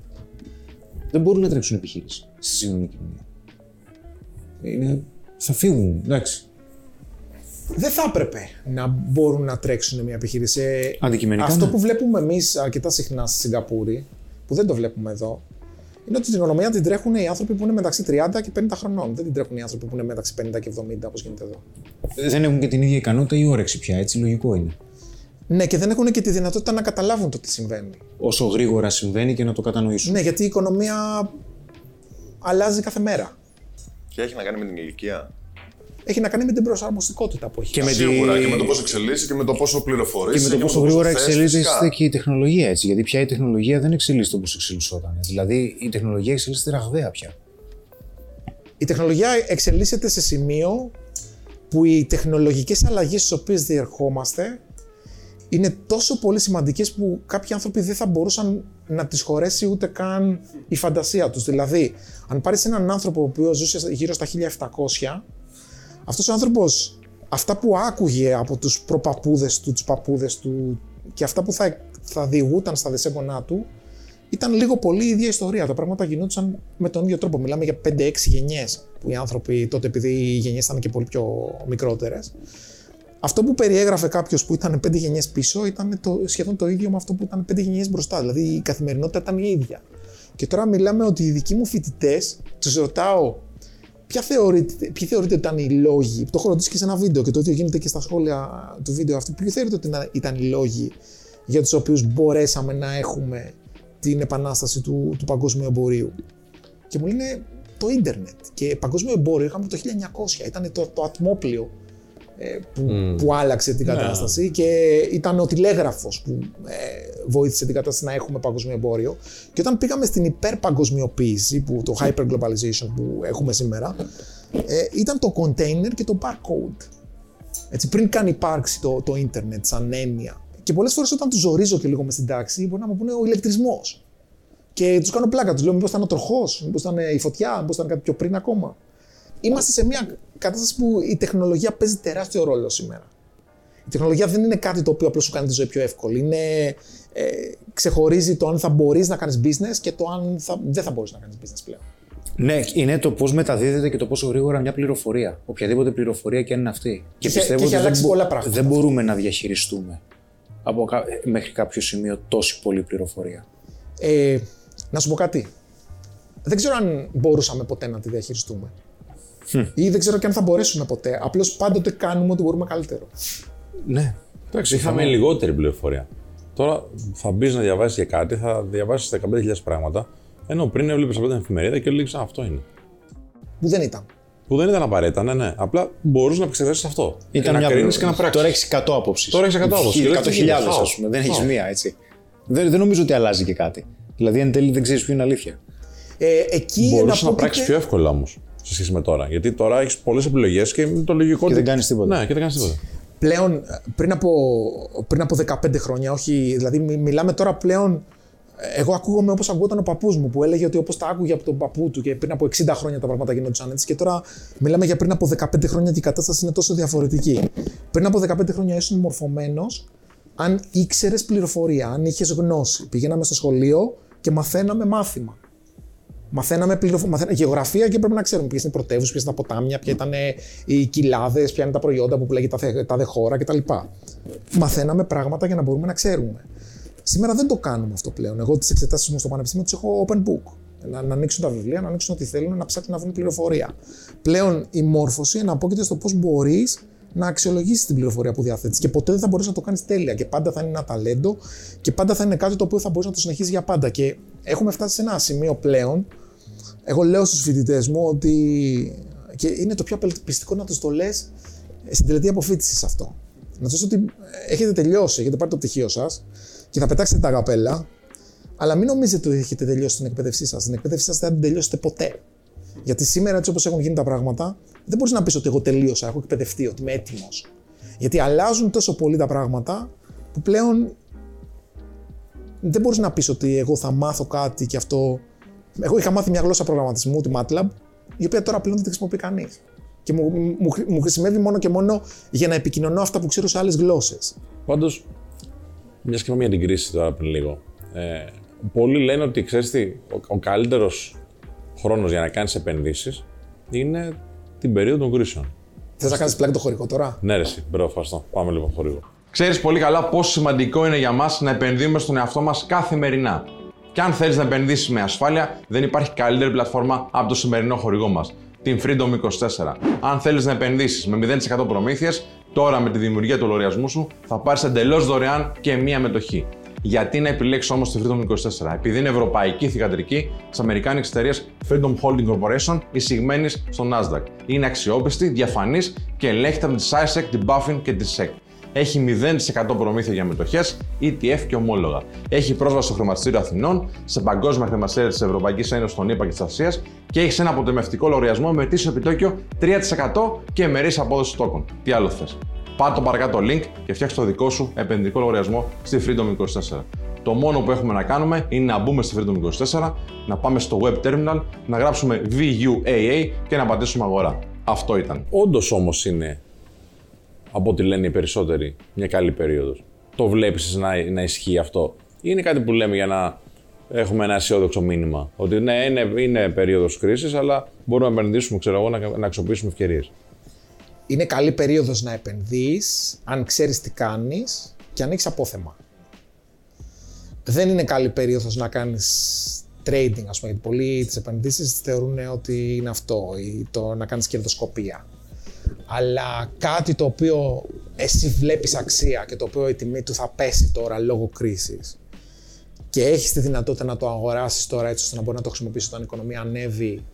δεν μπορούν να τρέξουν επιχείρηση στη σύγχρονη κοινωνία. Είναι, θα φύγουν, εντάξει. δεν θα έπρεπε να μπορούν να τρέξουν μια επιχείρηση. Ε, Αντικειμενικά, Αυτό ναι. που βλέπουμε εμείς αρκετά συχνά στη Σιγκαπούρη, που δεν το βλέπουμε εδώ, είναι ότι την οικονομία την τρέχουν οι άνθρωποι που είναι μεταξύ 30 και 50 χρονών. Δεν την τρέχουν οι άνθρωποι που είναι μεταξύ 50 και 70, όπως γίνεται εδώ. Δεν έχουν και την ίδια ικανότητα ή όρεξη πια, έτσι λογικό είναι. Ναι, και δεν έχουν και τη δυνατότητα να καταλάβουν το τι συμβαίνει. Όσο γρήγορα συμβαίνει και να το κατανοήσουν. Ναι, γιατί η οικονομία αλλάζει κάθε μέρα. Και έχει να κάνει με την ηλικία. Έχει να κάνει με την προσαρμοστικότητα που έχει. Και με τη- Σίγουρα και με το πώς εξελίσσεται και με το πόσο πληροφορείς. Και με το πόσο γρήγορα εξελίσσεται και η τεχνολογία έτσι. Γιατί πια η τεχνολογία δεν εξελίσσεται όπως εξελισσόταν. Δηλαδή η τεχνολογία εξελίσσεται ραγδαία πια. Η τεχνολογία εξελίσσεται σε σημείο που οι τεχνολογικές αλλαγές στις οποίες διερχόμαστε είναι τόσο πολύ σημαντικές που κάποιοι άνθρωποι δεν θα μπορούσαν να τις χωρέσει ούτε καν η φαντασία τους. Δηλαδή, αν πάρεις έναν άνθρωπο ο οποίος ζούσε γύρω στα 1700, αυτός ο άνθρωπος αυτά που άκουγε από τους προπαπούδες του, τους παππούδες του και αυτά που θα, θα διηγούταν στα δεσέγγονά του ήταν λίγο πολύ η ίδια ιστορία. Τα πράγματα γινόντουσαν με τον ίδιο τρόπο. Μιλάμε για 5-6 γενιές που οι άνθρωποι τότε, επειδή οι γενιές ήταν και πολύ πιο μικρότερες. Αυτό που περιέγραφε κάποιος που ήταν 5 γενιές πίσω ήταν το, σχεδόν το ίδιο με αυτό που ήταν 5 γενιές μπροστά. Δηλαδή η καθημερινότητα ήταν η ίδια. Και τώρα μιλάμε ότι οι δικοί μου φοιτητές, τους ρωτάω ποια θεωρείτε, ποιοι θεωρείτε ότι ήταν οι λόγοι. Το έχω ρωτήσει και σε ένα βίντεο και το ίδιο γίνεται και στα σχόλια του βίντεο αυτού. Ποιοι θεωρείτε ότι ήταν- ήταν οι λόγοι για τους οποίους μπορέσαμε να έχουμε την επανάσταση του, του παγκόσμιου εμπορίου; Και μου λένε το ίντερνετ. Και παγκόσμιο εμπόριο είχαμε το 1900. Ήταν το, το ατμόπλιο ε, που, που άλλαξε την κατάσταση και ήταν ο τηλέγραφος που ε, βοήθησε την κατάσταση να έχουμε παγκόσμιο εμπόριο. Και όταν πήγαμε στην υπερπαγκοσμιοποίηση, που, το hyperglobalization που έχουμε σήμερα, ε, ήταν το container και το barcode. Έτσι, πριν καν υπάρξει το, το ίντερνετ σαν έννοια. Και πολλές φορές όταν τους ζορίζω και λίγο μες στην τάξη, μπορεί να μου πούνε ο ηλεκτρισμός. Και τους κάνω πλάκα, τους λέω: Μήπως ήταν ο τροχός, μήπως ήταν η φωτιά, μήπως ήταν κάτι πιο πριν ακόμα. Είμαστε σε μια κατάσταση που η τεχνολογία παίζει τεράστιο ρόλο σήμερα. Η τεχνολογία δεν είναι κάτι το οποίο απλώς σου κάνει τη ζωή πιο εύκολη. Είναι, ε, ξεχωρίζει το αν θα μπορείς να κάνεις business και το αν θα, δεν θα μπορείς να κάνεις business πλέον. Ναι, είναι το πώς μεταδίδεται και το πόσο γρήγορα μια πληροφορία. Οποιαδήποτε πληροφορία και αν είναι αυτή. Και, Είχε- πιστεύω και έχει ότι αλλάξει δεν, πολλά πράγματα. δεν μπορούμε να διαχειριστούμε από, κα- μέχρι κάποιο σημείο τόση πολλή πληροφορία. Ε, να σου πω κάτι. Δεν ξέρω αν μπορούσαμε ποτέ να τη διαχειριστούμε. Ή δεν ξέρω και αν θα μπορέσουμε ποτέ. Απλώς πάντοτε κάνουμε ό,τι μπορούμε καλύτερο. Ναι. Εντάξει, είχαμε λιγότερη πληροφορία. Τώρα θα μπεις να διαβάσεις για κάτι, θα διαβάσεις 15.000 πράγματα. Ενώ πριν έβλεπες απλά την εφημερίδα και έλεγες αυτό είναι. Που δεν ήταν. Που δεν ήταν απαραίτητα, ναι, ναι. Απλά μπορούσες να επεξεργαστεί αυτό. και να κρίνεις και να πράξεις. Τώρα έχεις 100 απόψει. Τώρα έχεις 100 άποψεις. Και λες, τι 100.000 γίνεται, ας χάος. πούμε. Δεν έχεις Χάος. μία έτσι. Δεν, δεν νομίζω ότι αλλάζει και κάτι. Δηλαδή εν τέλει δεν ξέρεις ποιο είναι αλήθεια. Ε, εκεί Μπορούσες να πω πράξεις και- πιο εύκολα όμως σε σχέση με τώρα. Γιατί τώρα έχεις πολλές επιλογές και είναι το λογικό. Και δεν ότι- κάνεις τίποτα. Ναι, και δεν κάνεις τίποτα. πλέον ε, πριν από, πριν από 15 χρόνια, όχι, δηλαδή μι- μιλάμε τώρα πλέον. ε, Εγώ ακούγομαι όπως ακούγονταν ο παππούς μου που έλεγε ότι όπως τα άκουγε από τον παππού του και πριν από 60 χρόνια τα πράγματα γινόντουσαν έτσι. Και τώρα μιλάμε για πριν από 15 χρόνια και η κατάσταση είναι τόσο διαφορετική. Πριν από 15 χρόνια ήσουν μορφωμένος αν ήξερες πληροφορία, αν είχες γνώση. Πηγαίναμε στο σχολείο και μαθαίναμε μάθημα. Μαθαίναμε, πληροφο... μαθαίναμε γεωγραφία και πρέπει να ξέρουμε ποιες είναι οι πρωτεύουσες, ποιες είναι τα ποτάμια, ποια ήταν οι κοιλάδες, ποια είναι τα προϊόντα που πλέγει τα, τα δε χώρα κτλ. Μαθαίναμε πράγματα για να μπορούμε να ξέρουμε. Σήμερα δεν το κάνουμε αυτό πλέον. Εγώ τις εξετάσεις μου στο πανεπιστήμιο τις έχω open book. Να, να ανοίξουν τα βιβλία, να ανοίξουν ό,τι θέλουν, να ψάξουν να βρουν πληροφορία. Πλέον η μόρφωση εναπόκειται στο πώς μπορείς να αξιολογήσεις την πληροφορία που διαθέτεις. Και ποτέ δεν θα μπορέσει να το κάνεις τέλεια. Και πάντα θα είναι ένα ταλέντο και πάντα θα είναι κάτι το οποίο θα μπορείς να το συνεχίσεις για πάντα. Και έχουμε φτάσει σε ένα σημείο πλέον. Εγώ λέω στους φοιτητές μου ότι. και είναι το πιο απελπιστικό να τους το λες στην τελετή αποφύτησης αυτό. Να τους ότι έχετε τελειώσει, έχετε πάρει το πτυχίο σας και θα πετάξετε τα καπέλα, αλλά μην νομίζετε ότι έχετε τελειώσει την εκπαίδευσή σας. Την εκπαίδευσή σας δεν θα την τελειώσετε ποτέ. Γιατί σήμερα, έτσι όπως έχουν γίνει τα πράγματα, δεν μπορείς να πεις ότι εγώ τελείωσα, έχω εκπαιδευτεί, ότι είμαι έτοιμος. Γιατί αλλάζουν τόσο πολύ τα πράγματα που πλέον δεν μπορείς να πεις ότι εγώ θα μάθω κάτι και αυτό. Εγώ είχα μάθει μια γλώσσα προγραμματισμού, τη MATLAB, η οποία τώρα πλέον δεν τη χρησιμοποιεί κανείς. Και μου, μου, μου χρησιμεύει μόνο και μόνο για να επικοινωνώ αυτά που ξέρω σε άλλες γλώσσες. Πάντως, μιας και για την κρίση τώρα πριν λίγο. Ε, πολλοί λένε ότι ξέρεις τι, ο, ο καλύτερος χρόνος για να κάνεις επενδύσεις είναι την περίοδο των κρίσεων. Θες να κάνεις πλάκι το χωρικό τώρα; Ναι, ρε, μπράβο, ευχαριστώ. Πάμε λοιπόν χωρικό. Ξέρεις πολύ καλά πόσο σημαντικό είναι για μας να επενδύουμε στον εαυτό μας καθημερινά. Και αν θέλεις να επενδύσεις με ασφάλεια, δεν υπάρχει καλύτερη πλατφόρμα από το σημερινό χορηγό μας, την Freedom 24. Αν θέλεις να επενδύσεις με 0% προμήθειες, τώρα με τη δημιουργία του λογαριασμού σου θα πάρεις εντελώς δωρεάν και μία μετοχή. Γιατί να επιλέξει όμως τη Freedom 24, επειδή είναι ευρωπαϊκή θηγατρική της Αμερικάνικης εταιρείας Freedom Holding Corporation, εισηγμένη στο Nasdaq. Είναι αξιόπιστη, διαφανής και ελέγχεται από τη SISEC, την Buffin και τη SEC. Έχει 0% προμήθεια για μετοχές, ETF και ομόλογα. Έχει πρόσβαση στο χρηματιστήριο Αθηνών, σε παγκόσμια χρηματιστήρια της Ευρωπαϊκής Ένωσης, των ΗΠΑ και της Ασίας και έχει ένα αποτεμευτικό λογαριασμό με τίσιο επιτόκιο 3% και μερή απόδοση τόκων. Τι άλλο θες; Πάρ το παρακάτω link και φτιάξε το δικό σου επενδυτικό λογαριασμό στη Freedom 24. Το μόνο που έχουμε να κάνουμε είναι να μπούμε στη Freedom 24, να πάμε στο web terminal, να γράψουμε VUAA και να πατήσουμε αγορά. Αυτό ήταν. Όντως όμως είναι, από ό,τι λένε οι περισσότεροι, μια καλή περίοδος. Το βλέπεις να, να ισχύει αυτό; Είναι κάτι που λέμε για να έχουμε ένα αισιόδοξο μήνυμα. Ότι ναι, είναι, είναι περίοδος κρίσης, αλλά μπορούμε να επενδύσουμε, ξέρω εγώ, να, να αξιοποιήσουμε ευκαιρίες είναι καλή περίοδος να επενδύεις, αν ξέρεις τι κάνεις και αν έχεις απόθεμα. Δεν είναι καλή περίοδος να κάνεις trading, ας πούμε, γιατί πολλοί τις επενδύσεις θεωρούν ότι είναι αυτό, ή το να κάνεις κερδοσκοπία. Αλλά κάτι το οποίο εσύ βλέπεις αξία και το οποίο η τιμή του θα πέσει τώρα λόγω κρίσης και έχεις τη δυνατότητα να το αγοράσεις τώρα έτσι ώστε να μπορεί να το χρησιμοποιήσεις όταν η οικονομία ανέβει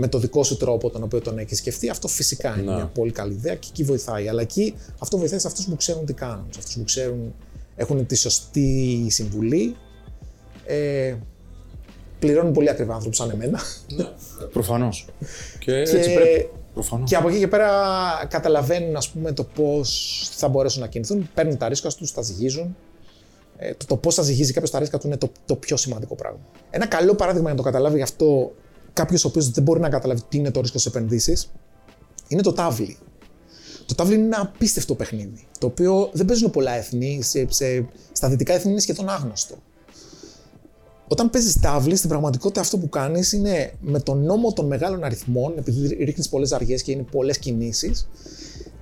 με το δικό σου τρόπο τον οποίο τον έχεις σκεφτεί, αυτό φυσικά είναι μια πολύ καλή ιδέα και εκεί βοηθάει. Αλλά εκεί αυτό βοηθάει σε αυτούς που ξέρουν τι κάνουν, σε αυτούς που ξέρουν, έχουν τη σωστή συμβουλή. Ε, πληρώνουν πολύ ακριβά άνθρωποι σαν εμένα. Προφανώς. [LAUGHS] Και, έτσι πρέπει. Και από εκεί και πέρα καταλαβαίνουν ας πούμε, το πώς θα μπορέσουν να κινηθούν, παίρνουν τα ρίσκα τους, τα ζυγίζουν. Ε, το, το πώς θα ζυγίζει κάποιος τα ρίσκα του είναι το, το πιο σημαντικό πράγμα. Ένα καλό παράδειγμα για να το καταλάβει γι' αυτό κάποιος ο οποίος δεν μπορεί να καταλάβει τι είναι το ρίσκος στι επενδύσεις, είναι το τάβλι. Το τάβλι είναι ένα απίστευτο παιχνίδι, το οποίο δεν παίζουν πολλά έθνη, σε, σε, στα δυτικά έθνη είναι σχεδόν άγνωστο. Όταν παίζεις τάβλη, στην πραγματικότητα αυτό που κάνεις είναι με τον νόμο των μεγάλων αριθμών, επειδή ρίχνεις πολλές αργές και είναι πολλές κινήσεις,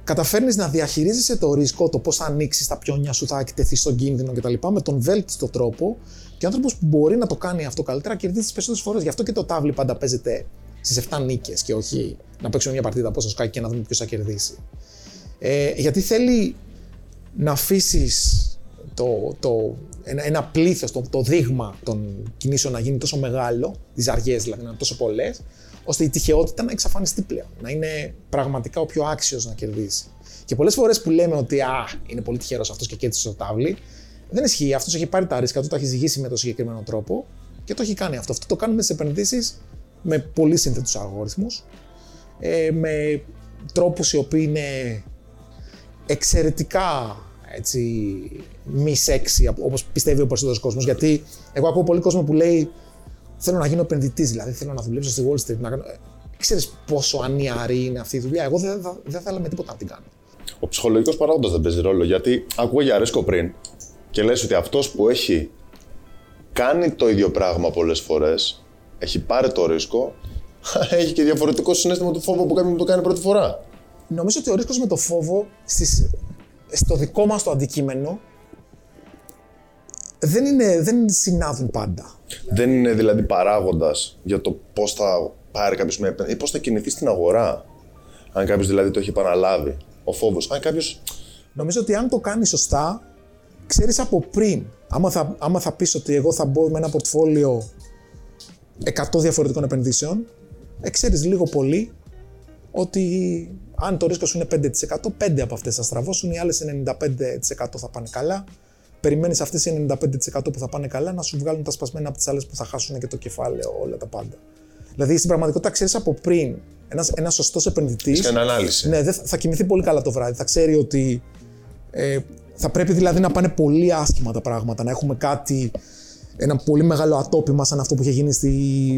καταφέρνεις να διαχειρίζεσαι το ρίσκο, το πώς θα ανοίξεις τα πιόνια σου, θα εκτεθείς στον κίνδυνο κτλ. με τον βέλτιστο τρόπο και ο άνθρωπος που μπορεί να το κάνει αυτό καλύτερα κερδίζει τι περισσότερες φορές. Γι' αυτό και το τάβλι πάντα παίζεται στις 7 νίκες και όχι να παίξουμε μια παρτίδα πόσο σκάκι και να δούμε ποιος θα κερδίσει. Ε, γιατί θέλει να αφήσεις το, το, ένα, ένα πλήθος, το, το δείγμα των κινήσεων να γίνει τόσο μεγάλο, τις αργίε δηλαδή να είναι τόσο πολλές, ώστε η τυχεότητα να εξαφανιστεί πλέον. Να είναι πραγματικά ο πιο άξιος να κερδίσει. Και πολλές φορές που λέμε ότι α, είναι πολύ τυχερός αυτός και κέρδισε το τάβλι, δεν ισχύει. Αυτός έχει πάρει τα ρίσκα του, τα έχει ζυγίσει με τον συγκεκριμένο τρόπο και το έχει κάνει αυτό. Αυτό το κάνουμε στι επενδύσεις με πολύ σύνθετους αλγόριθμους, ε, με τρόπους οι οποίοι είναι εξαιρετικά έτσι, μη σεξι, όπως πιστεύει ο περισσότερος κόσμος. Γιατί εγώ ακούω πολύ κόσμο που λέει Θέλω να γίνω επενδυτής, δηλαδή θέλω να δουλέψω στη Wall Street. Να κάνω... Ξέρεις πόσο ανιαρή είναι αυτή η δουλειά. Εγώ δεν θα, δεν θα με τίποτα να την κάνω. Ο ψυχολογικός παράγοντας δεν παίζει ρόλο γιατί ακούω για ρίσκο πριν και λες ότι αυτός που έχει κάνει το ίδιο πράγμα πολλές φορές, έχει πάρει το ρίσκο, [LAUGHS] έχει και διαφορετικό συνέστημα του φόβου που κάποιον που το κάνει πρώτη φορά. Νομίζω ότι ο ρίσκος με το φόβο στις, στο δικό μας το αντικείμενο δεν, είναι, δεν συνάδουν πάντα. Δεν είναι δηλαδή παράγοντας για το πώς θα πάρει κάποιος μια επένδυση ή πώς θα κινηθεί στην αγορά. Αν κάποιος δηλαδή το έχει επαναλάβει. Ο φόβος. Αν κάποιο. Νομίζω ότι αν το κάνεις σωστά, ξέρεις από πριν. Άμα θα, άμα θα πεις ότι εγώ θα μπω με ένα πορτφόλιο 100 διαφορετικών επενδύσεων, ε, ξέρεις λίγο πολύ ότι αν το ρίσκος σου είναι 5%, 5 από αυτές θα στραβώσουν, οι άλλες 95% θα πάνε καλά. Περιμένεις αυτές οι 95% που θα πάνε καλά να σου βγάλουν τα σπασμένα από τις άλλες που θα χάσουν και το κεφάλαιο, όλα τα πάντα. Δηλαδή στην πραγματικότητα ξέρεις από πριν ένας, ένας σωστός επενδυτής Κάνει ανάλυση. ναι, δεν θα, θα κοιμηθεί πολύ καλά το βράδυ. Θα ξέρει ότι ε, θα πρέπει δηλαδή να πάνε πολύ άσχημα τα πράγματα, να έχουμε κάτι, ένα πολύ μεγάλο ατόπιμα σαν αυτό που είχε γίνει στη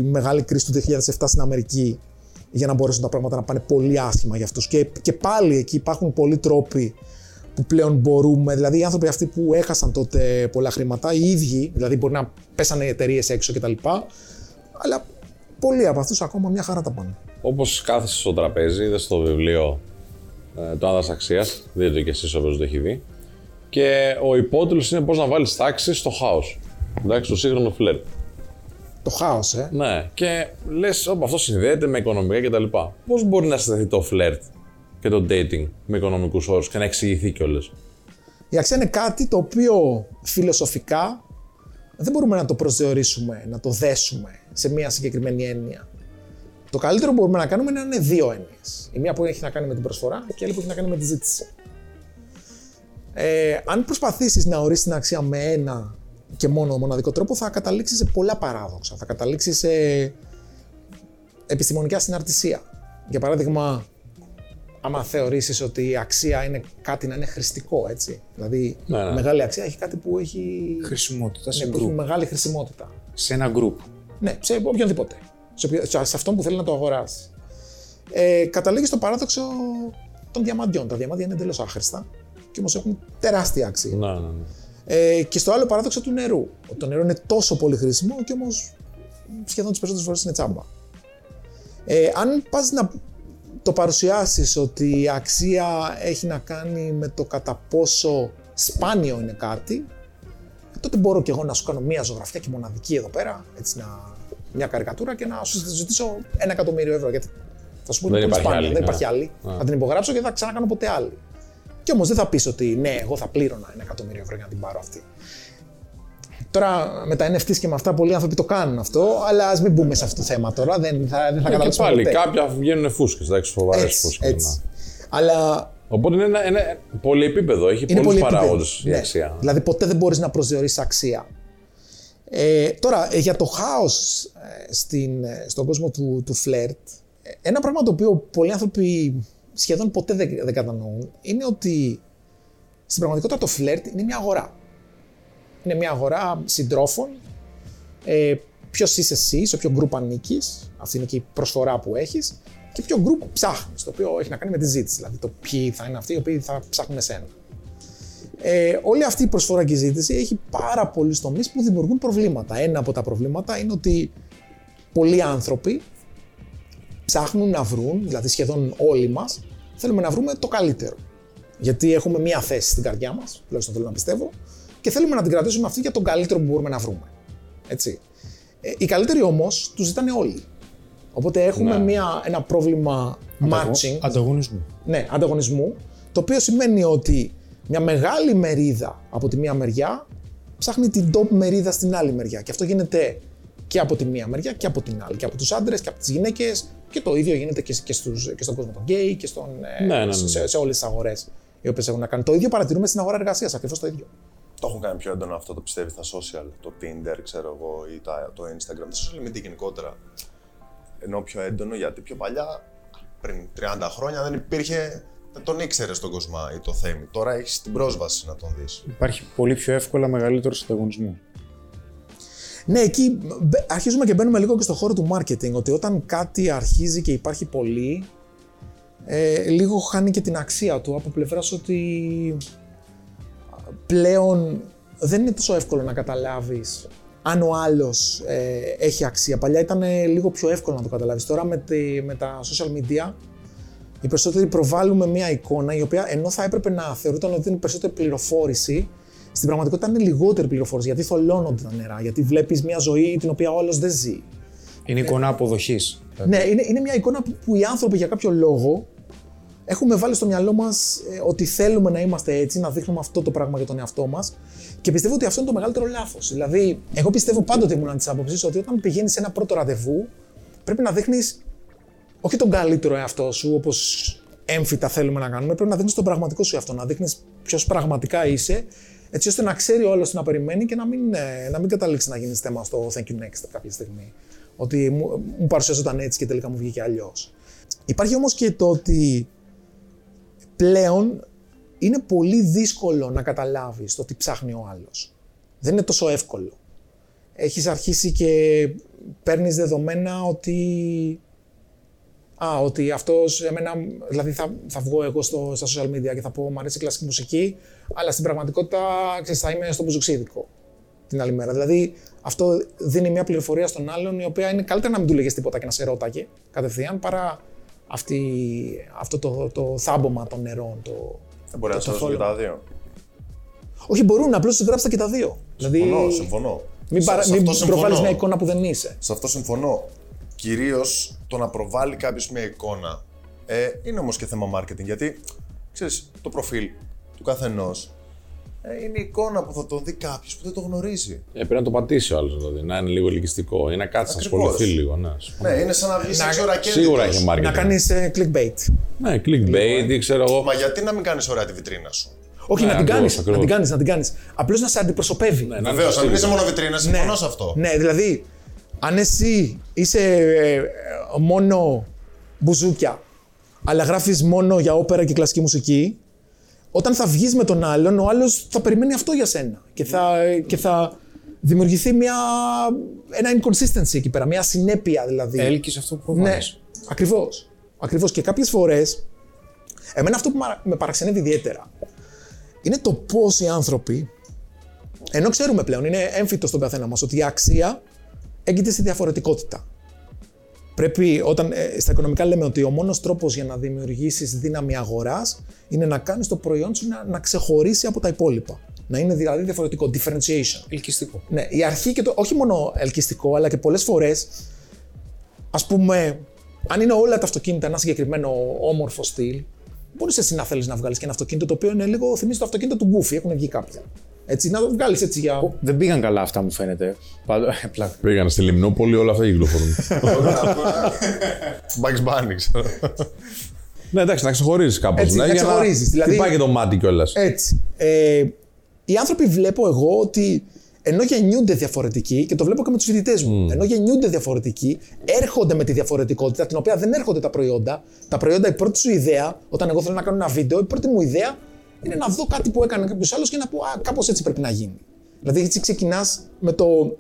μεγάλη κρίση του 2007 στην Αμερική για να μπορέσουν τα πράγματα να πάνε πολύ άσχημα για αυτούς. Και, και πάλι εκεί υπάρχουν πολλοί τρόποι που πλέον μπορούμε, δηλαδή οι άνθρωποι αυτοί που έχασαν τότε πολλά χρήματα, οι ίδιοι, δηλαδή μπορεί να πέσανε οι εταιρείες έξω κτλ. Αλλά πολλοί από αυτούς ακόμα μια χαρά τα πάνε. Όπως κάθεσαι στο τραπέζι, είδες το βιβλίο ε, το Άδας Αξίας, δείτε το και εσείς όποιο το έχει δει. Και ο υπότιτλος είναι πώς να βάλεις τάξη στο χάος. Εντάξει, το σύγχρονο φλερτ. Το χάος, ε. Ναι, και λες, αυτό συνδέεται με οικονομικά κτλ. Πώς μπορεί να συνδεθεί το φλερτ και το dating με οικονομικούς όρους και να εξηγηθεί κιόλας. Η αξία είναι κάτι το οποίο φιλοσοφικά δεν μπορούμε να το προσδιορίσουμε, να το δέσουμε σε μία συγκεκριμένη έννοια. Το καλύτερο που μπορούμε να κάνουμε είναι να είναι δύο έννοιες. Η μία που έχει να κάνει με την προσφορά και η άλλη που έχει να κάνει με τη ζήτηση. Ε, αν προσπαθήσεις να ορίσεις την αξία με ένα και μόνο μοναδικό τρόπο, θα καταλήξεις σε πολλά παράδοξα. Θα καταλήξεις σε επιστημονικά συναρτησία. Για παράδειγμα, άμα θεωρήσεις ότι η αξία είναι κάτι να είναι χρηστικό, έτσι. Δηλαδή, Ναι, ναι. μεγάλη αξία έχει κάτι που έχει, Χρησιμότητα σε ναι, που έχει group. μεγάλη χρησιμότητα. Σε ένα group. Ναι, σε οποιονδήποτε. Σε, οποιο- σε αυτόν που θέλει να το αγοράσει. Ε, καταλήγεις στο παράδοξο των διαμαντιών. Τα διαμάντια είναι εντελώς άχρηστα και όμως έχουν τεράστια αξία. Ναι, ναι, ναι. Ε, και στο άλλο παράδοξο του νερού. Ότι το νερό είναι τόσο πολύ χρήσιμο και όμως σχεδόν τις περισσότερες φορές είναι τσάμπα. Ε, αν πας να το παρουσιάσεις ότι η αξία έχει να κάνει με το κατά πόσο σπάνιο είναι κάτι, τότε μπορώ και εγώ να σου κάνω μία ζωγραφιά και μοναδική εδώ πέρα, έτσι να, μια καρικατούρα και να σου ζητήσω ένα εκατομμύριο ευρώ. Γιατί θα σου πω Δεν είναι πολύ υπάρχει σπάνια, άλλη, δεν ναι. υπάρχει άλλη. Θα την υπογράψω και δεν θα ξανακάνω ποτέ άλλη. Και όμως δεν θα πεις ότι ναι, εγώ θα πλήρωνα ένα εκατομμύριο ευρώ για να την πάρω αυτή. Τώρα με τα NFTs και με αυτά πολλοί άνθρωποι το κάνουν αυτό, αλλά ας μην μπούμε σε αυτό το θέμα τώρα. Δεν θα, δεν θα Και καταλήξουμε πάλι ποτέ. κάποια βγαίνουν φούσκες, εντάξει, φοβερές Έτσι, φούσκες. έτσι. Αλλά Οπότε είναι ένα, ένα πολυεπίπεδο, έχει είναι πολλούς πολύ παράγοντες επίπεδο. η Ναι. αξία. Δηλαδή ποτέ δεν μπορείς να προσδιορίσεις αξία. Ε, τώρα, ε, για το χάος ε, στην, ε, στον κόσμο του, του φλερτ, ε, ένα πράγμα το οποίο πολλοί άνθρωποι σχεδόν ποτέ δεν, δεν κατανοούν, είναι ότι στην πραγματικότητα το φλερτ είναι μια αγορά. Είναι μια αγορά συντρόφων, ε, ποιος είσαι εσύ, σε ποιο γκρουπ ανήκεις, αυτή είναι και η προσφορά που έχεις, και ποιο γκρουπ ψάχνεις, το οποίο έχει να κάνει με τη ζήτηση. Δηλαδή το ποιοι θα είναι αυτοί οι οποίοι θα ψάχνουν εσένα. Ε, όλη αυτή η προσφορά και η ζήτηση έχει πάρα πολλούς τομείς που δημιουργούν προβλήματα. Ένα από τα προβλήματα είναι ότι πολλοί άνθρωποι ψάχνουν να βρουν, δηλαδή σχεδόν όλοι μας, θέλουμε να βρούμε το καλύτερο. Γιατί έχουμε μία θέση στην καρδιά μας, τουλάχιστον θέλω να πιστεύω, και θέλουμε να την κρατήσουμε αυτή για τον καλύτερο που μπορούμε να βρούμε. Έτσι. Ε, οι καλύτεροι όμως τους ζητάνε όλοι. Οπότε έχουμε Ναι. μία, ένα πρόβλημα matching Ανταγωνισμού. ναι, ανταγωνισμού, το οποίο σημαίνει ότι μια μεγάλη μερίδα από τη μία μεριά ψάχνει την top μερίδα στην άλλη μεριά. Και αυτό γίνεται και από τη μία μεριά και από την άλλη. Και από τους άντρες και από τις γυναίκες. Και το ίδιο γίνεται και, και, στους, και στον κόσμο των γκέι και στον, ε, Ναι, ναι, ναι. σε, σε όλες τις αγορές οι οποίες έχουν να κάνουν. Το ίδιο παρατηρούμε στην αγορά εργασίας, ακριβώς το ίδιο. Το έχουν κάνει πιο έντονο αυτό, το πιστεύεις στα social, το Tinder, ξέρω εγώ, ή τα, το Instagram, τα social media γενικότερα. Ενώ πιο έντονο γιατί πιο παλιά, πριν 30 χρόνια, δεν υπήρχε. Δεν τον ήξερες τον Κοσμά ή το Θέμη. Τώρα έχεις την πρόσβαση να τον δεις. Υπάρχει πολύ πιο εύκολα μεγαλύτερος ανταγωνισμός. Ναι, εκεί μπε- αρχίζουμε και μπαίνουμε λίγο και στο χώρο του marketing. Ότι όταν κάτι αρχίζει και υπάρχει πολύ, ε, λίγο χάνει και την αξία του από πλευράς ότι πλέον δεν είναι τόσο εύκολο να καταλάβεις αν ο άλλος ε, έχει αξία. Παλιά ήταν ε, λίγο πιο εύκολο να το καταλάβεις. Τώρα με, τη- με τα social media, οι περισσότεροι προβάλλουμε μια εικόνα η οποία ενώ θα έπρεπε να θεωρούταν ότι είναι περισσότερη πληροφόρηση, στην πραγματικότητα είναι λιγότερη πληροφόρηση γιατί θολώνονται τα νερά. Γιατί βλέπεις μια ζωή την οποία ο άλλος δεν ζει. Είναι εικόνα αποδοχής. Ναι, είναι, είναι μια εικόνα που, που οι άνθρωποι για κάποιο λόγο έχουμε βάλει στο μυαλό μας ότι θέλουμε να είμαστε έτσι, να δείχνουμε αυτό το πράγμα για τον εαυτό μας. Και πιστεύω ότι αυτό είναι το μεγαλύτερο λάθος. Δηλαδή, εγώ πιστεύω πάντοτε ήμουν της άποψης ότι όταν πηγαίνεις σε ένα πρώτο ραντεβού, πρέπει να δείχνεις όχι τον καλύτερο εαυτό σου, όπως έμφυτα θέλουμε να κάνουμε, πρέπει να δείχνεις τον πραγματικό σου εαυτό, να δείχνεις ποιος πραγματικά είσαι, έτσι ώστε να ξέρει όλο τι να περιμένει και να μην, ε, να μην καταλήξει να γίνεις θέμα στο thank you next κάποια στιγμή. Ότι μου, μου παρουσιάζονταν έτσι και τελικά μου βγήκε αλλιώς. Υπάρχει όμως και το ότι πλέον είναι πολύ δύσκολο να καταλάβεις το τι ψάχνει ο άλλος. Δεν είναι τόσο εύκολο. Έχεις αρχίσει και παίρνεις δεδομένα ότι... Α, ότι αυτός εμένα, δηλαδή θα, θα βγω εγώ στο, στα social media και θα πω μου αρέσει η κλασική μουσική, αλλά στην πραγματικότητα ξέρεις, θα είμαι στο μπουζουξίδικο την άλλη μέρα. Δηλαδή αυτό δίνει μια πληροφορία στον άλλον η οποία είναι καλύτερα να μην του λέγες τίποτα και να σε ρώταγε κατευθείαν παρά αυτή, αυτό το, το θάμπομα των νερών, το, Δεν μπορεί να το σα δώσω και θόλωμα. τα δύο. Όχι, μπορούν, απλώς τους γράψτε και τα δύο. Δηλαδή, Συμφωνώ, συμφωνώ. μην, Σε- παρα, σε μην αυτό συμφωνώ. προβάλλεις μια εικόνα που δεν είσαι. Σε αυτό συμφωνώ. Κυρίως το να προβάλλει κάποιος μια εικόνα ε, είναι όμως και θέμα marketing. Γιατί ξέρεις, το προφίλ του καθενός ε, είναι η εικόνα που θα το δει κάποιος που δεν το γνωρίζει. Ε, πρέπει να το πατήσει ο άλλος δηλαδή, να είναι λίγο ελκυστικό ή να κάτσει να Ακριβώς. ασχοληθεί λίγο. Ναι, Ναι, είναι σαν να βγει έξω ρακέτητος. Σίγουρα έχει marketing. Να κάνεις clickbait. Ναι, clickbait ή ξέρω εγώ. Μα γιατί να μην κάνεις ωραία τη βιτρίνα σου; Όχι, Ναι, να την κάνεις. ακριβώς, Να την ακριβώς. κάνεις, να την κάνεις. Απλώς να σε αντιπροσωπεύει. Ναι, να είναι Βεβαίως, αν σωστή. μην είσαι μόνο βιτρίνας, συμφωνώ σε αυτό. Ναι, δηλαδή, αν εσύ είσαι ε, ε, μόνο μπουζούκια, αλλά γράφεις μόνο για όπερα και κλασική μουσική, όταν θα βγεις με τον άλλον, ο άλλος θα περιμένει αυτό για σένα. Και θα, και θα δημιουργηθεί μια, ένα inconsistency εκεί πέρα, μια συνέπεια δηλαδή. Έλκεις αυτό που Ναι, προβάλλει. ακριβώς. Ακριβώς. Και κάποιες φορές, εμένα αυτό που μα- με παραξενεύει ιδιαίτερα είναι το πώς οι άνθρωποι, ενώ ξέρουμε πλέον, είναι έμφυτο στον καθένα μας, ότι η αξία έγκυται στη διαφορετικότητα. Πρέπει, όταν ε, στα οικονομικά λέμε ότι ο μόνος τρόπος για να δημιουργήσεις δύναμη αγοράς είναι να κάνεις το προϊόν σου να, να ξεχωρίσει από τα υπόλοιπα. Να είναι δηλαδή διαφορετικό, differentiation. Ελκυστικό. Ναι, η αρχή και το, όχι μόνο ελκυστικό, αλλά και πολλές φορές, ας πούμε, αν είναι όλα τα αυτοκίνητα ένα συγκεκριμένο όμορφο στυλ, μπορείς εσύ να θέλεις να βγάλεις και ένα αυτοκίνητο το οποίο είναι λίγο, θυμίζει το αυτοκίνητο του Goofy, έχουν βγει κάποια. Έτσι, να το βγάλεις έτσι για. Δεν πήγαν καλά αυτά μου φαίνεται. Πάντω, πλάκα. Πήγαν στη Λιμνόπολη, όλα αυτά κυκλοφορούν. [LAUGHS] Bugs Bunny, ξέρω. ναι, εντάξει, να ξεχωρίζεις κάπως. Έτσι, να ξεχωρίζεις, δηλαδή- Χτυπάει και το μάτι κιόλας. Έτσι. Ε, οι άνθρωποι βλέπω εγώ ότι ενώ γεννιούνται διαφορετικοί, και το βλέπω και με τους φοιτητές μου, ενώ γεννιούνται διαφορετικοί, έρχονται με τη διαφορετικότητα, την οποία δεν έρχονται τα προϊόντα. Τα προϊόντα, η πρώτη σου ιδέα, όταν εγώ θέλω να κάνω ένα βίντεο, η πρώτη μου ιδέα είναι να δω κάτι που έκανε κάποιος άλλος και να πω Α, κάπως έτσι πρέπει να γίνει. Δηλαδή, έτσι ξεκινάς με, το,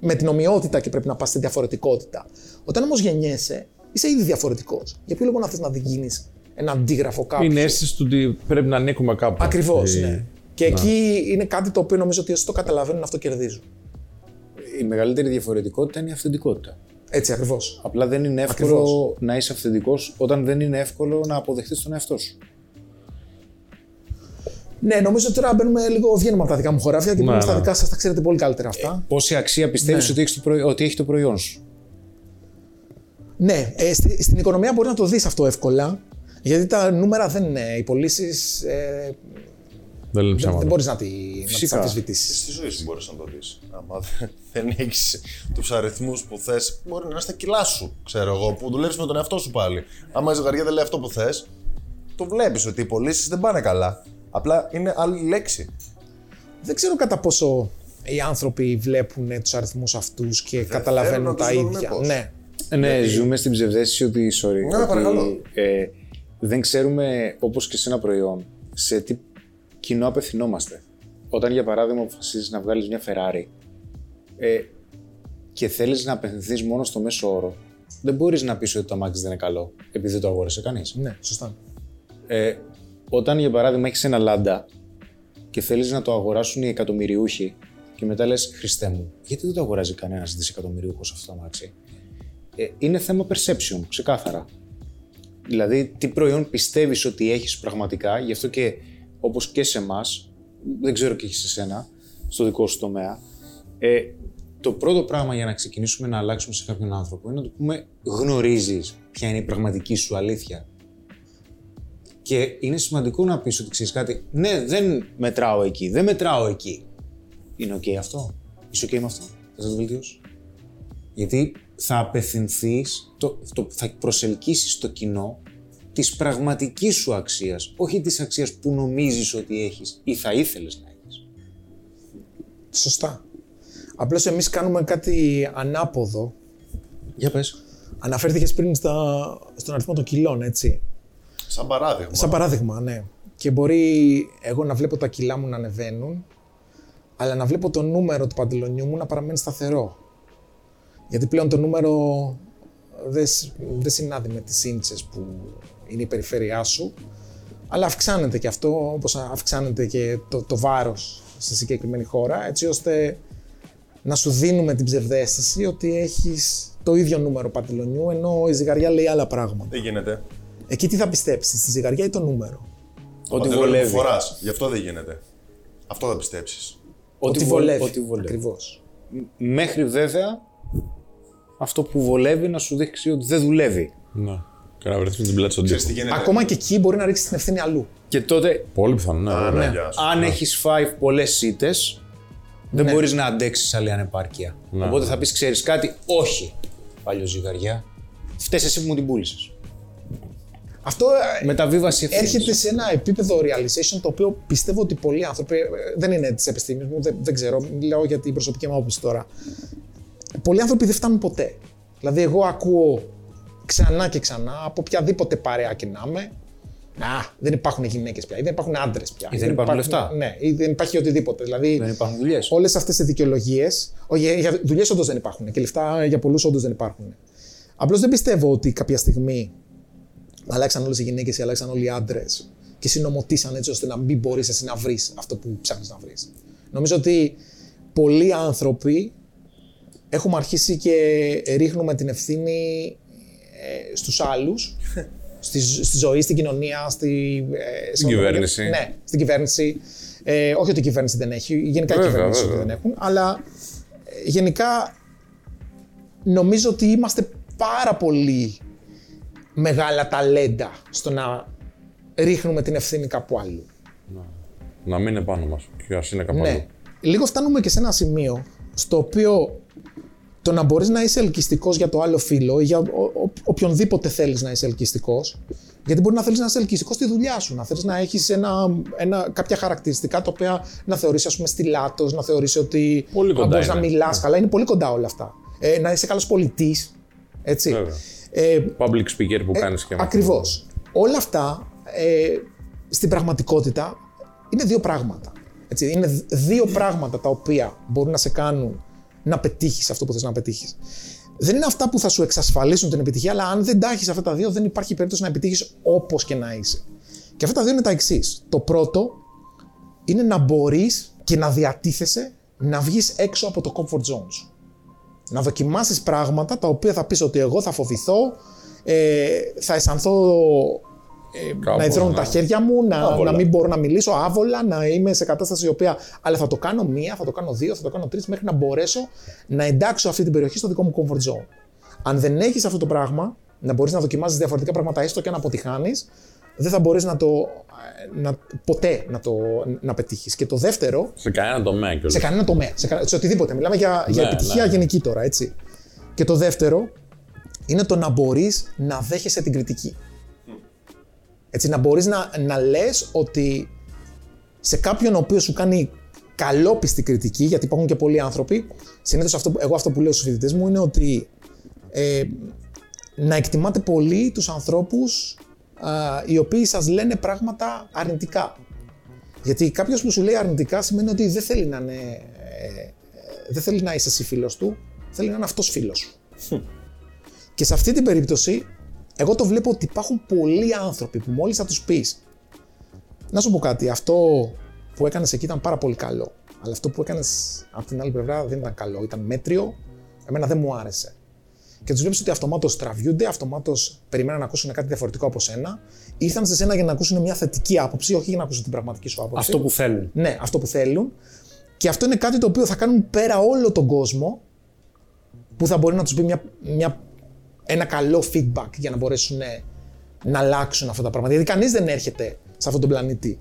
με την ομοιότητα και πρέπει να πας στη διαφορετικότητα. Όταν όμως γεννιέσαι, είσαι ήδη διαφορετικός. Για ποιο λόγο να θες να γίνεις ένα αντίγραφο κάποιου. Είναι αίσθηση του ότι πρέπει να ανήκουμε κάπου. Ακριβώς, Ε, ναι. Και εκεί είναι κάτι το οποίο νομίζω ότι όσοι το καταλαβαίνουν αυτό κερδίζουν. Η μεγαλύτερη διαφορετικότητα είναι η αυθεντικότητα. Έτσι ακριβώς. Απλά δεν είναι εύκολο Ακριβώς. να είσαι αυθεντικός όταν δεν είναι εύκολο να αποδεχτείς τον εαυτό σου. Ναι, νομίζω ότι τώρα μπαίνουμε λίγο, βγαίνουμε από τα δικά μου χωράφια και μπαίνουμε Ναι, στα ναι. δικά σας. Τα ξέρετε πολύ καλύτερα αυτά. Πόση αξία πιστεύεις Ναι. ότι, έχεις το προϊ- ότι έχει το προϊόν σου; Ναι, ε, στη- στην οικονομία μπορεί να το δεις αυτό εύκολα. Γιατί τα νούμερα δεν είναι. Οι πωλήσεις ε, Δεν λένε δεν, ψέματα. δεν μπορείς να, τη, να τις Φυσικά. αμφισβητήσεις. Στη ζωή σου μπορείς να το δεις. Άμα δεν- [LAUGHS] δεν έχεις τους αριθμούς που θες, μπορεί να είναι στα κιλά σου, ξέρω εγώ, που δουλεύεις με τον εαυτό σου πάλι. Άμα η ζευγαριά δεν λέει αυτό που θες, το βλέπεις ότι οι πωλήσεις δεν πάνε καλά. Απλά είναι άλλη λέξη. Δεν ξέρω κατά πόσο οι άνθρωποι βλέπουν τους αριθμούς αυτούς και καταλαβαίνουν θέλουν να τα τους δουν ίδια. μήπως. Ναι. Ε, Ναι, ζούμε στην ψευδέστηση ότι, sorry, Ναι, ότι, παρακαλώ. ε, δεν ξέρουμε όπως και σε ένα προϊόν σε τι κοινό απευθυνόμαστε. Όταν για παράδειγμα αποφασίζεις να βγάλεις μια Ferrari ε, και θέλεις να απευθυνθείς μόνο στο μέσο όρο, δεν μπορείς να πεις ότι το αμάξι δεν είναι καλό επειδή δεν το αγόρασε κανείς. ναι, σωστά. Ε, όταν για παράδειγμα έχεις ένα λάντα και θέλεις να το αγοράσουν οι εκατομμυριούχοι και και μετά λες Χριστέ μου, γιατί δεν το αγοράζει κανένας δισεκατομμυρίουχο αυτό το αμάξι; Ε, είναι θέμα perception, ξεκάθαρα. Δηλαδή, τι προϊόν πιστεύεις ότι έχεις πραγματικά, γι' αυτό και όπως και σε εμάς, δεν ξέρω και σε σένα, στο δικό σου τομέα, ε, το πρώτο πράγμα για να ξεκινήσουμε να αλλάξουμε σε κάποιον άνθρωπο είναι να του πούμε γνωρίζεις ποια είναι η πραγματική σου αλήθεια. Και είναι σημαντικό να πεις ότι ξέρεις κάτι. Ναι, δεν μετράω εκεί, δεν μετράω εκεί. Είναι OK αυτό; Είσαι OK με αυτό; Θα το βελτιώσεις; Γιατί θα απευθυνθείς, το, το, θα προσελκύσεις το κοινό της πραγματικής σου αξίας, όχι της αξίας που νομίζεις ότι έχεις ή θα ήθελες να έχεις. Σωστά. Απλώς εμείς κάνουμε κάτι ανάποδο. Για πες. Αναφέρθηκες πριν στα, στον αριθμό των κιλών, έτσι. Σαν παράδειγμα. Σαν παράδειγμα, ναι. Και μπορεί εγώ να βλέπω τα κιλά μου να ανεβαίνουν, αλλά να βλέπω το νούμερο του παντελονιού μου να παραμένει σταθερό. Γιατί πλέον το νούμερο δεν σ- δεν συνάδει με τις ίντσες που είναι η περιφέρειά σου, αλλά αυξάνεται και αυτό, όπως αυξάνεται και το, το βάρος στη συγκεκριμένη χώρα, έτσι ώστε να σου δίνουμε την ψευδέστηση ότι έχεις το ίδιο νούμερο παντελονιού, ενώ η ζυγαριά λέει άλλα πράγματα. Δεν γίνεται; Εκεί τι θα πιστέψεις, στη ζυγαριά ή το νούμερο; Ό,τι Παντελόνι βολεύει. που φοράς. Γι' αυτό δεν γίνεται. Αυτό θα πιστέψεις. Ό,τι βολεύει. Ό,τι Ό,τι βολεύει. Ακριβώς. Μέχρι βέβαια αυτό που βολεύει να σου δείξει ότι δεν δουλεύει. Ναι. Και να βρεθεί με την πλάτη στον Ξέρεις τι τοίχο. γίνεται. Ακόμα και εκεί μπορεί να ρίξει την ευθύνη αλλού. Και τότε, Πολύ πιθανό, ναι, Α, βέβαια. ναι, γεια σου. αν έχεις φάει πολλές ήττε, δεν μπορείς να αντέξεις άλλη ανεπάρκεια. Ναι. Οπότε θα πεις: Ξέρεις κάτι, όχι. Παλιό ζυγαριά. Φταίει εσύ που μου την πούλησες. Αυτό ε, Μεταβίβαση ευθύνης. έρχεται σε ένα επίπεδο realization το οποίο πιστεύω ότι πολλοί άνθρωποι. ε, Δεν είναι της επιστήμης μου, δεν, δεν ξέρω, μιλάω για την προσωπική μου άποψη τώρα. Πολλοί άνθρωποι δεν φτάνουν ποτέ. Δηλαδή, εγώ ακούω ξανά και ξανά από οποιαδήποτε παρέα και να είμαι. Α, δεν υπάρχουν γυναίκες πια, ή δεν υπάρχουν άντρες πια. Ή δεν υπάρχουν λεφτά. Ναι, ή δεν υπάρχει οτιδήποτε. Δηλαδή, Δεν υπάρχουν δουλειές. όλες αυτές οι δικαιολογίες. Όχι, για δουλειές όντως δεν υπάρχουν και λεφτά για πολλούς όντως δεν υπάρχουν. Απλώς δεν πιστεύω ότι κάποια στιγμή αλλάξαν όλες οι γυναίκες ή αλλάξαν όλοι οι άντρες και συνομωτήσαν έτσι ώστε να μην μπορείς εσύ να βρεις αυτό που ψάχνεις να βρεις. Νομίζω ότι πολλοί άνθρωποι έχουμε αρχίσει και ρίχνουμε την ευθύνη ε, στους άλλους, [LAUGHS] στη, στη ζωή, στην κοινωνία, στη, ε, σε- κυβέρνηση. Ναι, στην κυβέρνηση. Ε, όχι ότι η κυβέρνηση δεν έχει, γενικά οι Βέβαια, κυβερνήσεις βέβαια. δεν έχουν, αλλά ε, γενικά νομίζω ότι είμαστε πάρα πολύ μεγάλα ταλέντα στο να ρίχνουμε την ευθύνη κάπου αλλού. Να μην είναι πάνω μας. Και ας είναι κάπου αλλού. Ναι. Λίγο φτάνουμε και σε ένα σημείο στο οποίο το να μπορείς να είσαι ελκυστικός για το άλλο φίλο ή για ο, ο- οποιονδήποτε θέλεις να είσαι ελκυστικός, γιατί μπορεί να θέλεις να είσαι ελκυστικός στη δουλειά σου, να θέλεις να έχεις ένα, ένα, κάποια χαρακτηριστικά τα οποία να θεωρείς ας πούμε στυλάτος, να θεωρείς ότι Πολύ κοντά μπορείς να είναι. μιλάς καλά, είναι πολύ κοντά όλα αυτά. Ε, να είσαι καλός πολιτής, έτσι. Βέβαια. Ε, Public speaker που κάνεις και Ακριβώς. Όλα αυτά ε, στην πραγματικότητα είναι δύο πράγματα. Έτσι, είναι δ- δύο πράγματα τα οποία μπορούν να σε κάνουν να πετύχεις αυτό που θες να πετύχεις. Δεν είναι αυτά που θα σου εξασφαλίσουν την επιτυχία, αλλά αν δεν τα έχεις αυτά τα δύο, δεν υπάρχει περίπτωση να επιτύχεις όπως και να είσαι. Και αυτά τα δύο είναι τα εξής. Το πρώτο είναι να μπορείς και να διατίθεσαι να βγεις έξω από το comfort zone σου να δοκιμάσεις πράγματα τα οποία θα πεις ότι εγώ θα φοβηθώ, ε, θα αισθανθώ ε, Κάπου, να υδρώνουν ναι. τα χέρια μου, να, Άβολα. να μην μπορώ να μιλήσω άβολα, να είμαι σε κατάσταση η οποία. Αλλά θα το κάνω μία, θα το κάνω δύο, θα το κάνω τρεις, μέχρι να μπορέσω να εντάξω αυτή την περιοχή στο δικό μου comfort zone. Αν δεν έχεις αυτό το πράγμα, να μπορείς να δοκιμάζεις διαφορετικά πράγματα, έστω και αν αποτυχάνεις, δεν θα μπορείς να το. ε, Να, ποτέ να το να πετύχεις. Και το δεύτερο, Σε κανένα τομέα κιόλας. σε κανένα τομέα, σε, κα- σε οτιδήποτε. Μιλάμε για, για Ναι, επιτυχία ναι. γενική τώρα, έτσι. Και το δεύτερο είναι το να μπορείς να δέχεσαι την κριτική. Έτσι, να μπορείς να, να λες ότι σε κάποιον ο οποίος σου κάνει καλόπιστη κριτική, γιατί υπάρχουν και πολλοί άνθρωποι, συνήθως αυτό, που- εγώ αυτό που λέω στους φοιτητές μου είναι ότι ε, να εκτιμάτε πολύ τους ανθρώπους α, οι οποίοι σας λένε πράγματα αρνητικά. Γιατί κάποιος που σου λέει αρνητικά σημαίνει ότι δεν θέλει να είναι. ε, ε, δεν θέλει να είσαι εσύ φίλος του, θέλει να είναι αυτός φίλος σου. και σε αυτή την περίπτωση, εγώ το βλέπω ότι υπάρχουν πολλοί άνθρωποι που μόλις θα τους πεις. Να σου πω κάτι, αυτό που έκανες εκεί ήταν πάρα πολύ καλό. Αλλά αυτό που έκανες από την άλλη πλευρά δεν ήταν καλό. Ήταν μέτριο. Εμένα δεν μου άρεσε. Και τους βλέπεις ότι αυτομάτως τραβιούνται, αυτομάτως περιμένουν να ακούσουν κάτι διαφορετικό από σένα. Ήρθαν σε σένα για να ακούσουν μια θετική άποψη, όχι για να ακούσουν την πραγματική σου άποψη. Αυτό που θέλουν. Ναι, αυτό που θέλουν. Και αυτό είναι κάτι το οποίο θα κάνουν πέρα όλο τον κόσμο που θα μπορεί να τους πει μια, μια, ένα καλό feedback για να μπορέσουν ε, να αλλάξουν αυτά τα πράγματα. Γιατί κανείς δεν έρχεται σε αυτόν τον πλανήτη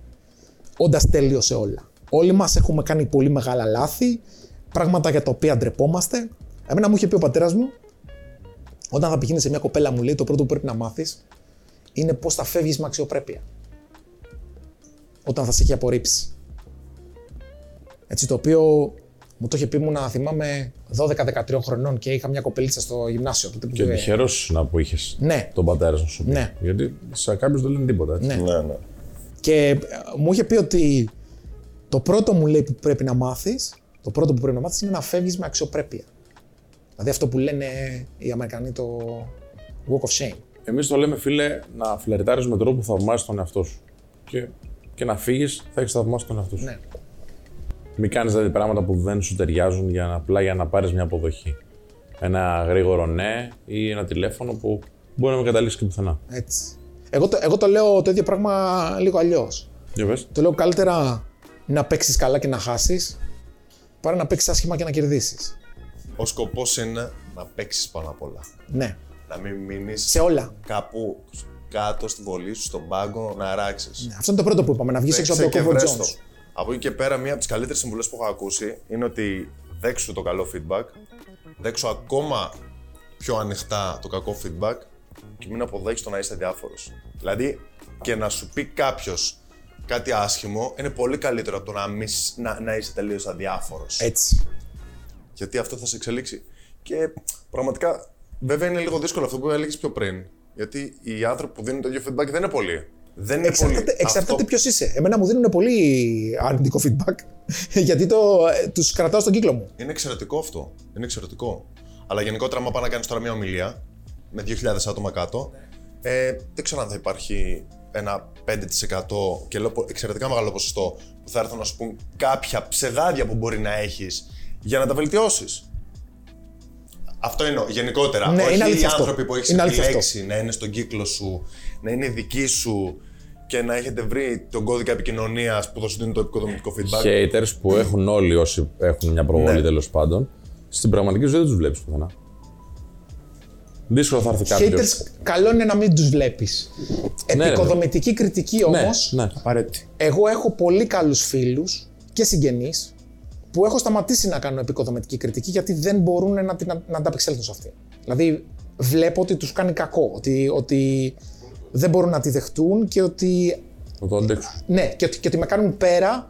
όντας τέλειος σε όλα. Όλοι μας έχουμε κάνει πολύ μεγάλα λάθη, πράγματα για τα οποία ντρεπόμαστε. Εμένα μου είχε πει ο πατέρας μου, όταν θα πηγαίνεις σε μια κοπέλα, μου λέει το πρώτο που πρέπει να μάθεις είναι πώς θα φεύγεις με αξιοπρέπεια. Όταν θα σε έχει απορρίψει. Έτσι, το οποίο μου το είχε πει μου να θυμάμαι 12-13 χρονών και είχα μια κοπελίτσα στο γυμνάσιο. Τότε που Και πήγε- τυχερός να που είχες Ναι. τον πατέρα σου. να σου πει. Ναι. Γιατί σε κάποιους δεν λένε τίποτα. Έτσι. Ναι. Ναι, ναι. Και ε, μου είχε πει ότι το πρώτο μου λέει που πρέπει να μάθεις, το πρώτο που πρέπει να μάθεις είναι να φεύγεις με αξιοπρέπεια. Δηλαδή αυτό που λένε οι Αμερικανοί το walk of shame. Εμείς το λέμε, φίλε, να φλερτάρεις με τρόπο που θαυμάζει τον εαυτό σου. Και, και να φύγεις, θα έχεις θαυμάσει τον εαυτό σου. Ναι. Μην κάνεις δηλαδή πράγματα που δεν σου ταιριάζουν για να, απλά για να πάρεις μια αποδοχή. Ένα γρήγορο ναι ή ένα τηλέφωνο που μπορεί να μην καταλήξεις και πουθενά. Έτσι. Εγώ το, εγώ το λέω το ίδιο πράγμα λίγο αλλιώς. Για πες. Το λέω καλύτερα να παίξεις καλά και να χάσεις, παρά να παίξεις άσχημα και να κερδίσεις. Ο σκοπός είναι να παίξεις πάνω απ' όλα. Ναι. Να μην μείνεις Σε όλα. κάπου κάτω στην βολή σου, στον πάγκο, να αράξει. Ναι. Αυτό είναι το πρώτο που είπαμε, να βγεις έξω από το comfort zone. Σου. Από εκεί και πέρα, μία από τις καλύτερες συμβουλές που έχω ακούσει είναι ότι δέξου το καλό feedback, δέξου ακόμα πιο ανοιχτά το κακό feedback και μην αποδέχει το να είσαι διάφορος. Δηλαδή, και να σου πει κάποιος κάτι άσχημο είναι πολύ καλύτερο από το να, μη, σ- να, να είσαι τελείως αδιάφορος. Έτσι. Γιατί αυτό θα σε εξελίξει. Και πραγματικά, βέβαια είναι λίγο δύσκολο αυτό που έλεγες πιο πριν. Γιατί οι άνθρωποι που δίνουν το ίδιο feedback δεν είναι πολλοί. Δεν είναι Εξαρτάται, πολλοί. εξαρτάται Αυτό- ποιος είσαι. Εμένα μου δίνουν πολύ αρνητικό feedback. [LAUGHS] γιατί το, τους κρατάω στον κύκλο μου. Είναι εξαιρετικό αυτό. Είναι εξαιρετικό. Αλλά γενικότερα, άμα πάει να κάνεις τώρα μια ομιλία με 2.000 άτομα κάτω, ε, δεν ξέρω αν θα υπάρχει ένα 5% και λέω πο- εξαιρετικά μεγάλο ποσοστό που θα έρθουν να σου πούν κάποια ψεδάδια που μπορεί να έχεις για να τα βελτιώσεις. Αυτό εννοώ γενικότερα. Ναι, Όχι είναι οι αλήθεια αυτό. άνθρωποι που έχεις Είναι αλήθεια επιλέξει να είναι στον κύκλο σου, να είναι δικοί σου και να έχετε βρει τον κώδικα επικοινωνίας που θα σου δίνει το επικοδομητικό feedback. Haters που έχουν όλοι όσοι έχουν μια προβολή Ναι. τέλος πάντων, στην πραγματική ζωή δεν τους βλέπεις πουθενά. Δύσκολο θα έρθει κάποιος. Haters, καλό είναι να μην τους βλέπεις. Ναι, ρε, Επικοδομητική κριτική όμως, Ναι, ναι. Απαραίτητη. εγώ έχω πολύ καλούς φίλους και συγγενείς που έχω σταματήσει να κάνω επικοδομητική κριτική γιατί δεν μπορούν να, την- να, να ανταπεξέλθουν σε αυτή. Δηλαδή, βλέπω ότι τους κάνει κακό, ότι, ότι δεν μπορούν να τη δεχτούν και ότι Θα το αντέξω. Ναι, και ότι, και ότι με κάνουν πέρα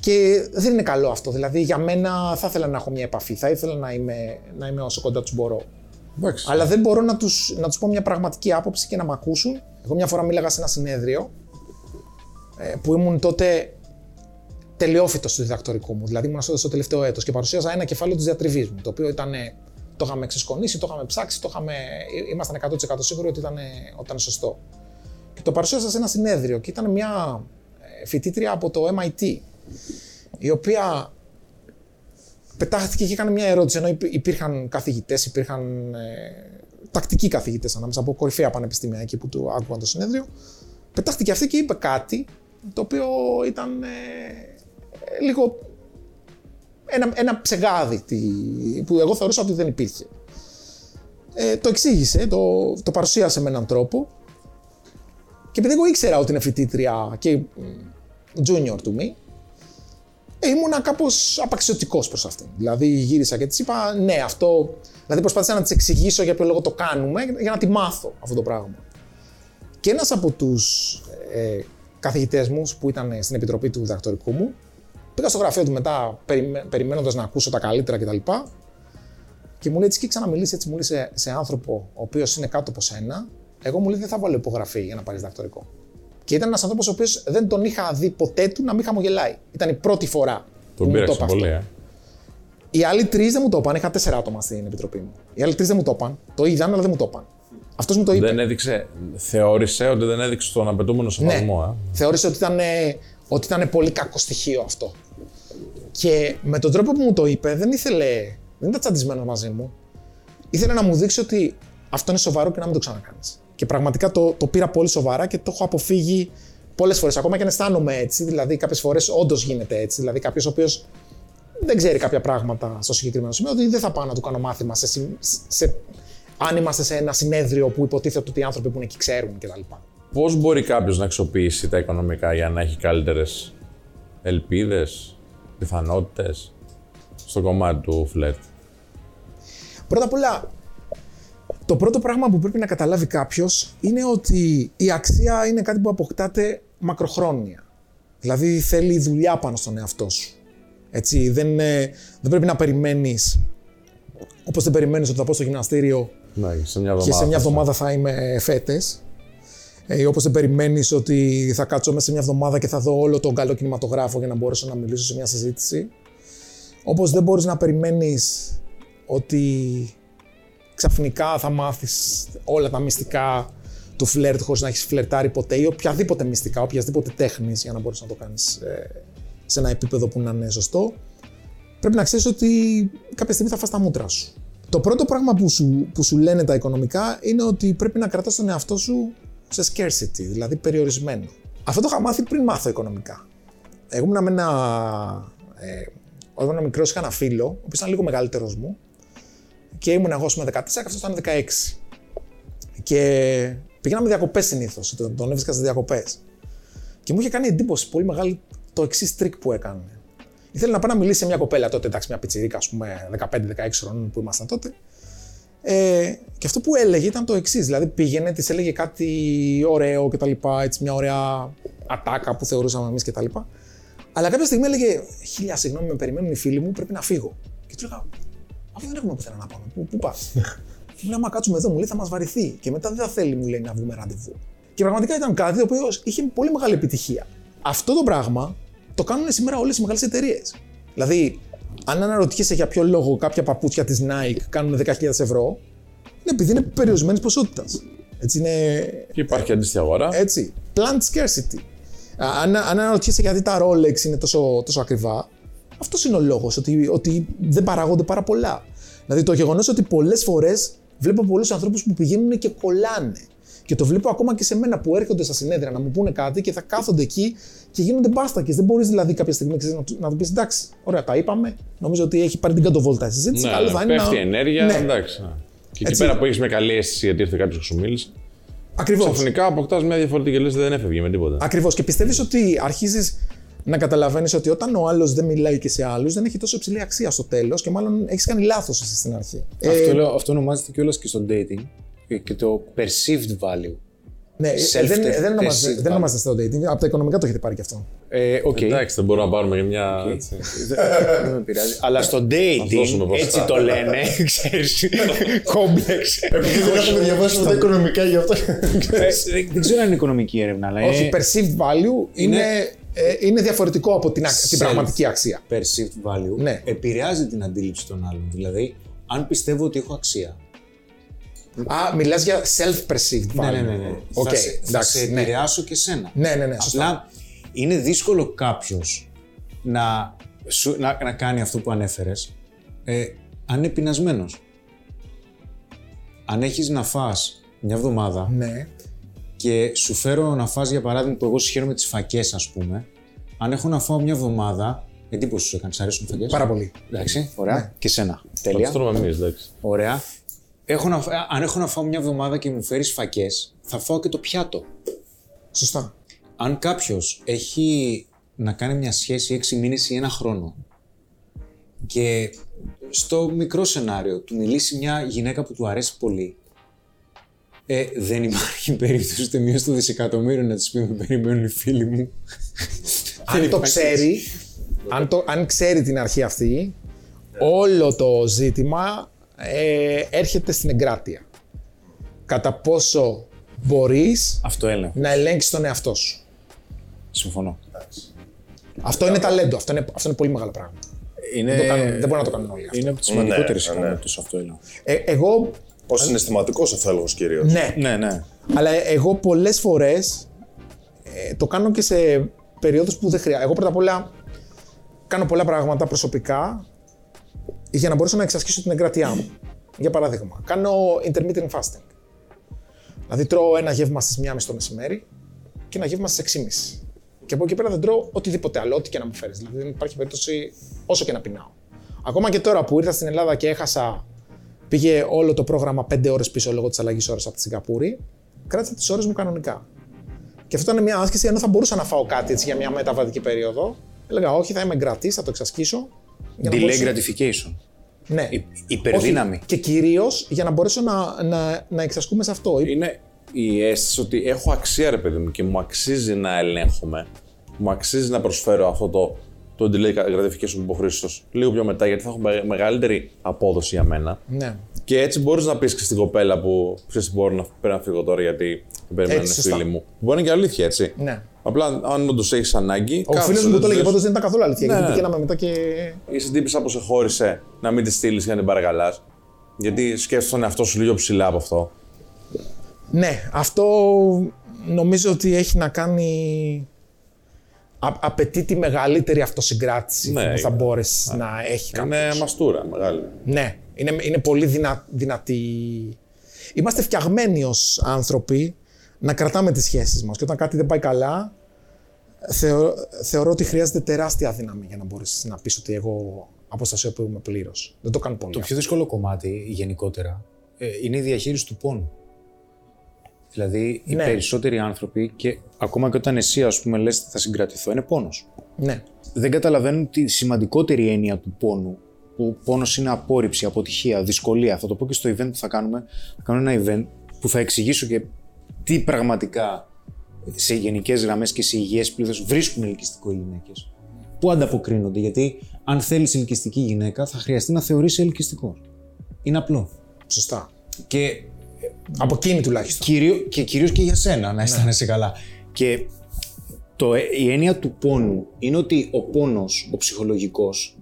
και δεν είναι καλό αυτό. Δηλαδή, για μένα θα ήθελα να έχω μια επαφή, θα ήθελα να είμαι, να είμαι όσο κοντά τους μπορώ. Εντάξει. Αλλά δεν μπορώ να τους, να τους πω μια πραγματική άποψη και να μ' ακούσουν. Εγώ μια φορά μίλαγα σε ένα συνέδριο ε, που ήμουν τότε τελειόφυτος του διδακτορικού μου. Δηλαδή, ήμουν στο, στο τελευταίο έτος και παρουσίαζα ένα κεφάλαιο της διατριβής μου. Το οποίο ήταν, ε, το είχαμε ξεσκονίσει, το είχαμε ψάξει, το είχαμε, ε, ήμασταν 100% σίγουροι ότι ήταν, ε, ότι ήταν σωστό. Και το παρουσίασα σε ένα συνέδριο και ήταν μια ε, φοιτήτρια από το MIT, η οποία πετάχτηκε και έκανε μια ερώτηση, ενώ υπή- υπήρχαν καθηγητές, υπήρχαν ε, τακτικοί καθηγητές ανάμεσα από κορυφαία πανεπιστήμια εκεί που του άκουγαν το συνέδριο. Πετάχτηκε αυτή και είπε κάτι το οποίο ήταν ε, ε, λίγο ένα, ένα ψεγάδι τι- που εγώ θεωρούσα ότι δεν υπήρχε. Ε, το εξήγησε, το, το παρουσίασε με έναν τρόπο και επειδή εγώ ήξερα ότι είναι φοιτήτρια και μ, junior του μη, ε, ήμουνα κάπως απαξιωτικός προς αυτήν. Δηλαδή γύρισα και της είπα, ναι, αυτό. Δηλαδή προσπάθησα να της εξηγήσω για ποιο λόγο το κάνουμε, για να τη μάθω αυτό το πράγμα. Και ένας από τους ε, καθηγητές μου που ήταν στην επιτροπή του διδακτορικού μου, πήγα στο γραφείο του μετά, περιμέ, περιμένοντας να ακούσω τα καλύτερα κτλ. Και, και μου λέει, έτσι και ξαναμιλήσει έτσι, μου λέει σε, σε άνθρωπο ο οποίος είναι κάτω από σένα, εγώ μου λέει δεν θα βάλω υπογραφή για να πάρεις διδακτορικό. Και ήταν ένας άνθρωπος ο οποίος δεν τον είχα δει ποτέ του να μην χαμογελάει. Ήταν η πρώτη φορά που Τον μου το πήραξε είπε αυτό. πολύ, ε. Οι άλλοι τρεις δεν μου το είπαν. Είχα τέσσερα άτομα στην επιτροπή μου. Οι άλλοι τρεις δεν μου το είπαν. Το είδαν, αλλά δεν μου το είπαν. Αυτός μου το είπε. Δεν έδειξε, θεώρησε ότι δεν έδειξε τον απαιτούμενο ναι. σεβασμό. Ε. Θεώρησε ότι ήταν, ότι ήταν πολύ κακό στοιχείο αυτό. Και με τον τρόπο που μου το είπε, δεν ήθελε. Δεν ήταν τσαντισμένος μαζί μου. Ήθελε να μου δείξει ότι αυτό είναι σοβαρό και να μην το ξανακάνεις. Και πραγματικά το, το πήρα πολύ σοβαρά και το έχω αποφύγει πολλές φορές. Ακόμα και αν αισθάνομαι έτσι. Δηλαδή, κάποιες φορές όντως γίνεται έτσι. Δηλαδή, κάποιος ο οποίος δεν ξέρει κάποια πράγματα στο συγκεκριμένο σημείο, ότι δεν θα πάω να του κάνω μάθημα σε, συ- σε, αν είμαστε σε ένα συνέδριο που υποτίθεται ότι οι άνθρωποι που είναι εκεί ξέρουν κτλ. Πώς μπορεί κάποιος να αξιοποιήσει τα οικονομικά για να έχει καλύτερες ελπίδες, πιθανότητες στο κομμάτι του φλερτ; Πρώτα απ' όλα, το πρώτο πράγμα που πρέπει να καταλάβει κάποιος είναι ότι η αξία είναι κάτι που αποκτάται μακροχρόνια. Δηλαδή θέλει δουλειά πάνω στον εαυτό σου. Έτσι, δεν, είναι- δεν πρέπει να περιμένεις όπως δεν περιμένεις ότι θα πω στο γυμναστήριο Ναι, σε μια και εβδομάδα. σε μια θα- εβδομάδα θα είμαι φέτες. Ε, όπως δεν περιμένεις ότι θα κάτσω μέσα σε μια εβδομάδα και θα δω όλο τον καλό κινηματογράφο για να μπορέσω να μιλήσω σε μια συζήτηση. Όπως δεν μπορείς να περιμένεις ότι ξαφνικά θα μάθεις όλα τα μυστικά του φλερτ χωρίς να έχεις φλερτάρει ποτέ ή οποιαδήποτε μυστικά, οποιασδήποτε τέχνης για να μπορείς να το κάνεις ε, σε ένα επίπεδο που να είναι σωστό. Πρέπει να ξέρεις ότι κάποια στιγμή θα φας τα μούτρα σου. Το πρώτο πράγμα που σου, που σου λένε τα οικονομικά είναι ότι πρέπει να κρατάς τον εαυτό σου σε scarcity, δηλαδή περιορισμένο. Αυτό το είχα μάθει πριν μάθω οικονομικά. Εγώ ήμουν με ένα. Ε, όταν ήμουν μικρός, είχα ένα φίλο, ο οποίος ήταν λίγο μεγαλύτερος μου και ήμουν εγώ με 14 και αυτός ήταν 16. Και πηγαίναμε διακοπές συνήθως. Τον, τον έβρισκα στις διακοπές. Και μου είχε κάνει εντύπωση πολύ μεγάλη το εξής τρικ που έκανε. Ήθελε να πάει να μιλήσει σε μια κοπέλα τότε, εντάξει, μια πιτσιρίκα, ας πούμε, 15-16 χρόνων που ήμασταν τότε. Ε, και αυτό που έλεγε ήταν το εξής. Δηλαδή πήγαινε, της έλεγε κάτι ωραίο κτλ. Έτσι, μια ωραία ατάκα που θεωρούσαμε εμείς κτλ. Αλλά κάποια στιγμή έλεγε: Χίλια συγγνώμη, με περιμένουν οι φίλοι μου, πρέπει να φύγω. Και του έλεγα: Αφού δεν έχουμε πουθενά να πάμε, πού, πού πας; [LAUGHS] μου λέει: Άμα κάτσουμε εδώ, μου λέει: Θα μας βαρεθεί. Και μετά δεν θα θέλει, μου λέει, να βγούμε ραντεβού. Και πραγματικά ήταν κάτι το οποίο είχε πολύ μεγάλη επιτυχία. Αυτό το πράγμα το κάνουν σήμερα όλες οι μεγάλες εταιρείες. Δηλαδή, αν αναρωτιέσαι για ποιο λόγο κάποια παπούτσια της Nike κάνουν 10.000 ευρώ, είναι επειδή είναι περιορισμένης ποσότητας. Έτσι είναι. Και υπάρχει αντίστοιχη αγορά. Έτσι. Plant scarcity. Α, Αν, αν αναρωτιέσαι γιατί τα Rolex είναι τόσο, τόσο ακριβά, αυτός είναι ο λόγος, ότι, ότι δεν παράγονται πάρα πολλά. Δηλαδή το γεγονός ότι πολλές φορές βλέπω πολλούς ανθρώπους που πηγαίνουν και κολλάνε. Και το βλέπω ακόμα και σε μένα που έρχονται στα συνέδρια να μου πούνε κάτι και θα κάθονται εκεί και γίνονται μπάστακες. Δεν μπορείς δηλαδή κάποια στιγμή ξέρεις, να, του- να τους πεις εντάξει, ωραία, τα είπαμε. Νομίζω ότι έχει πάρει την κατοβόλτα η συζήτηση. Ναι, Καλό θα είναι πέφτει να... ενέργεια, Ναι. εντάξει. ναι. Και εκεί Έτσι. πέρα που έχεις με καλή αίσθηση γιατί ήρθε κάποιος και σου μίλησε, Ακριβώς. ξαφνικά αποκτάς μια διαφορετική και λες δεν έφευγε με τίποτα. Ακριβώς. Και πιστεύεις ότι αρχίζεις να καταλαβαίνεις ότι όταν ο άλλος δεν μιλάει και σε άλλους, δεν έχει τόσο υψηλή αξία στο τέλος και μάλλον έχεις κάνει λάθος εσύ στην αρχή. Αυτό, Ε, λέω, αυτό ονομάζεται κιόλας και στο dating και- και το perceived value. ναι, self- δεν, δεν, ονομάζεται, perceived δεν value. ονομάζεται στο dating. Από τα οικονομικά το έχετε πάρει κι αυτό. Ε, οκ. Εντάξει, δεν μπορούμε να πάρουμε και μια. έτσι. Δεν με πειράζει. Αλλά στο δώσουμε dating, μπροστά. έτσι το λένε, [LAUGHS] ξέρεις, complex. Επειδή δεν έχουμε διαβάσει ποτέ οικονομικά γι' αυτό. Ε, δεν- Δεν ξέρω αν είναι οικονομική έρευνα, αλλά Όχι, είναι perceived value είναι, ε, είναι διαφορετικό από την, ακ- την Self. πραγματική αξία. perceived value. Ναι. Επηρεάζει την αντίληψη των άλλων. Δηλαδή, αν πιστεύω ότι έχω αξία. Α, μιλάς για self-perceived value. Ναι, ναι, ναι. ναι. Οκ, θα σε, θα εντάξει, σε ναι. επηρεάσω και σένα. Ναι, ναι, ναι, σωστά. Απλά είναι δύσκολο κάποιος να, σου- να, να κάνει αυτό που ανέφερες ε, αν είναι πεινασμένος. Αν έχεις να φας μια εβδομάδα Ναι. Και σου φέρω να φας για παράδειγμα που εγώ σιχαίνομαι τις φακές ας πούμε αν έχω να φάω μια εβδομάδα εντύπωση σου έκανε, σ' αρέσουν οι φακές; Πάρα πολύ. εντάξει, ωραία Ναι. και σένα Θα τέλεια το τρώμε εμείς, εντάξει. ωραία έχω να, φά- αν έχω να φάω μια εβδομάδα και μου φέρεις φακές θα φάω και το πιάτο Σωστά. αν κάποιος έχει να κάνει μια σχέση έξι μήνες ή ένα χρόνο και στο μικρό σενάριο του μιλήσει μια γυναίκα που του αρέσει πολύ ε, δεν υπάρχει [LAUGHS] περίπτωση ούτε μία στο δισεκατομμύριο να της πει με περιμένουν οι φίλοι μου. Δεν αν το υπάρχει. ξέρει, αν, το, αν ξέρει την αρχή αυτή, όλο το ζήτημα ε, έρχεται στην εγκράτεια. Κατά πόσο μπορείς Αυτό έλεγα. να ελέγξεις τον εαυτό σου. Συμφωνώ. Αυτό είναι ταλέντο, αυτό είναι, αυτό είναι πολύ μεγάλο πράγμα. Είναι, Δεν, το κάνουν, δεν μπορούν να το κάνουν όλοι αυτό. είναι από τις σημαντικότερες ναι, ναι. ικανότητε αυτό έλεγα. Ε, εγώ, Ο συναισθηματικός οφέλογο κυρίω. ναι, Ναι, ναι. αλλά εγώ πολλές φορές ε, το κάνω και σε περίοδους που δεν χρειάζεται. Εγώ πρώτα απ' όλα κάνω πολλά πράγματα προσωπικά για να μπορέσω να εξασκήσω την εγκράτειά μου. Για παράδειγμα, κάνω intermittent fasting. Δηλαδή τρώω ένα γεύμα στις 1.30 το μεσημέρι και ένα γεύμα στις 6.30. Και από εκεί πέρα δεν τρώω οτιδήποτε άλλο, ό,τι και να μου φέρεις. Δηλαδή δεν υπάρχει περίπτωση όσο και να πεινάω. Ακόμα και τώρα που ήρθα στην Ελλάδα και έχασα, πήγε όλο το πρόγραμμα 5 ώρες πίσω λόγω της αλλαγής ώρας από τη Σιγκαπούρη, κράτησα τις ώρες μου κανονικά. Και αυτό ήταν μια άσκηση, ενώ θα μπορούσα να φάω κάτι έτσι, για μια μεταβατική περίοδο. Έλεγα, Όχι, θα είμαι εγκρατής, θα το εξασκήσω. για να Delay μπορέσω- gratification. Ναι. Υ- υπερδύναμη. Όχι. Και κυρίως για να μπορέσω να, να, να εξασκούμε σε αυτό. Είναι η αίσθηση ότι έχω αξία, ρε παιδί μου, και μου αξίζει να ελέγχομαι. Μου αξίζει να προσφέρω αυτό το, το delay gratification που είπε ο Χρήστος λίγο πιο μετά, γιατί θα έχω με- μεγαλύτερη απόδοση για μένα. Ναι. Και έτσι μπορείς να πεις και στην κοπέλα που ξέρεις μπορώ να πρέπει να φύγω τώρα γιατί με περιμένουν Έτσι, οι σωστά. φίλοι μου. Μπορεί να είναι και αλήθεια, έτσι. Ναι. Απλά αν όντως έχεις ανάγκη. Ο φίλος μου που το έλεγε πάντω δεν ήταν καθόλου αλήθεια. Ναι, γιατί ναι. πηγαίναμε μετά και. Είσαι τύπησα που σε χώρισε να μην τη στείλεις για να την παρακαλάς. Γιατί σκέφτεσαι τον εαυτό σου λίγο ψηλά από αυτό. Ναι, αυτό νομίζω ότι έχει να κάνει. Α, απαιτεί τη μεγαλύτερη αυτοσυγκράτηση Ναι, που θα είναι. μπορέσει να έχει κάποιος. Είναι μαστούρα μεγάλη. Ναι, είναι, είναι πολύ δυνα, δυνατή. Είμαστε φτιαγμένοι ως άνθρωποι να κρατάμε τις σχέσεις μας και όταν κάτι δεν πάει καλά θεω, θεωρώ ότι χρειάζεται τεράστια δύναμη για να μπορέσεις να πεις ότι εγώ αποστασιοποιούμε πλήρως. Δεν το κάνω πολύ. Το αυτό. πιο δύσκολο κομμάτι γενικότερα ε, είναι η διαχείριση του πόνου. Δηλαδή, οι Ναι. περισσότεροι άνθρωποι και ακόμα και όταν εσύ, ας πούμε, λες θα συγκρατηθώ, είναι πόνος. Ναι, Δεν καταλαβαίνουν τη σημαντικότερη έννοια του πόνου. Που πόνος είναι απόρριψη, αποτυχία, δυσκολία. Θα το πω και στο event που θα κάνουμε. Θα κάνουμε ένα event που θα εξηγήσω και τι πραγματικά σε γενικές γραμμές και σε υγιές πλήθος βρίσκουν ελκυστικό οι γυναίκες. Πού ανταποκρίνονται, γιατί αν θέλεις ελκυστική γυναίκα, θα χρειαστεί να θεωρήσει ελκυστικός. Είναι απλό. σωστά. Και, Από εκείνη τουλάχιστον. κυρίω, και κυρίως και για σένα να αισθάνεσαι καλά. Και το, η έννοια του πόνου είναι ότι ο πόνος, ο ψυχολογικός,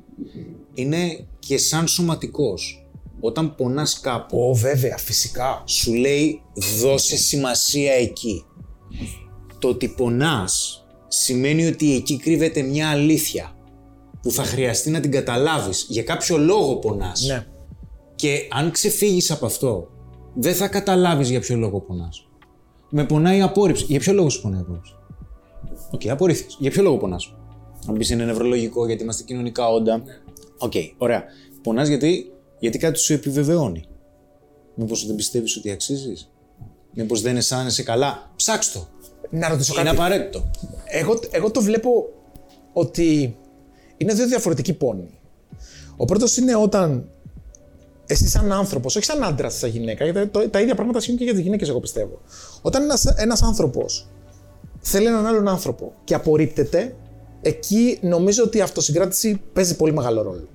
είναι και σαν σωματικός. Όταν πονάς κάπου, Ω, βέβαια, φυσικά. σου λέει δώσε σημασία εκεί. Το ότι πονάς σημαίνει ότι εκεί κρύβεται μια αλήθεια που θα χρειαστεί να την καταλάβεις. Για κάποιο λόγο πονάς. Ναι. Και αν ξεφύγεις από αυτό, δεν θα καταλάβεις για ποιο λόγο πονάς. Με πονάει η απόρριψη. Για ποιο λόγο σου πονάει η απόρριψη; OK, okay, απορρίφθηκες. Για ποιο λόγο πονάς; Αν πεις είναι νευρολογικό, γιατί είμαστε κοινωνικά όντα. Οκ, ωραία. Πονάς γιατί, γιατί κάτι σου επιβεβαιώνει. Μήπως δεν πιστεύεις ότι αξίζεις; Μήπως δεν αισθάνεσαι καλά; Ψάξ' το. Να ρωτήσω Είναι κάτι. απαραίτητο. Εγώ, εγώ το βλέπω ότι είναι δύο διαφορετικοί πόνοι. Ο πρώτος είναι όταν εσύ σαν άνθρωπος, όχι σαν άντρας, σαν γυναίκα, γιατί το- τα ίδια πράγματα ισχύουν και για τις γυναίκες, εγώ πιστεύω. Όταν ένας, ένας άνθρωπος θέλει έναν άλλον άνθρωπο και απορρίπτεται, εκεί νομίζω ότι η αυτοσυγκράτηση παίζει πολύ μεγάλο ρόλο.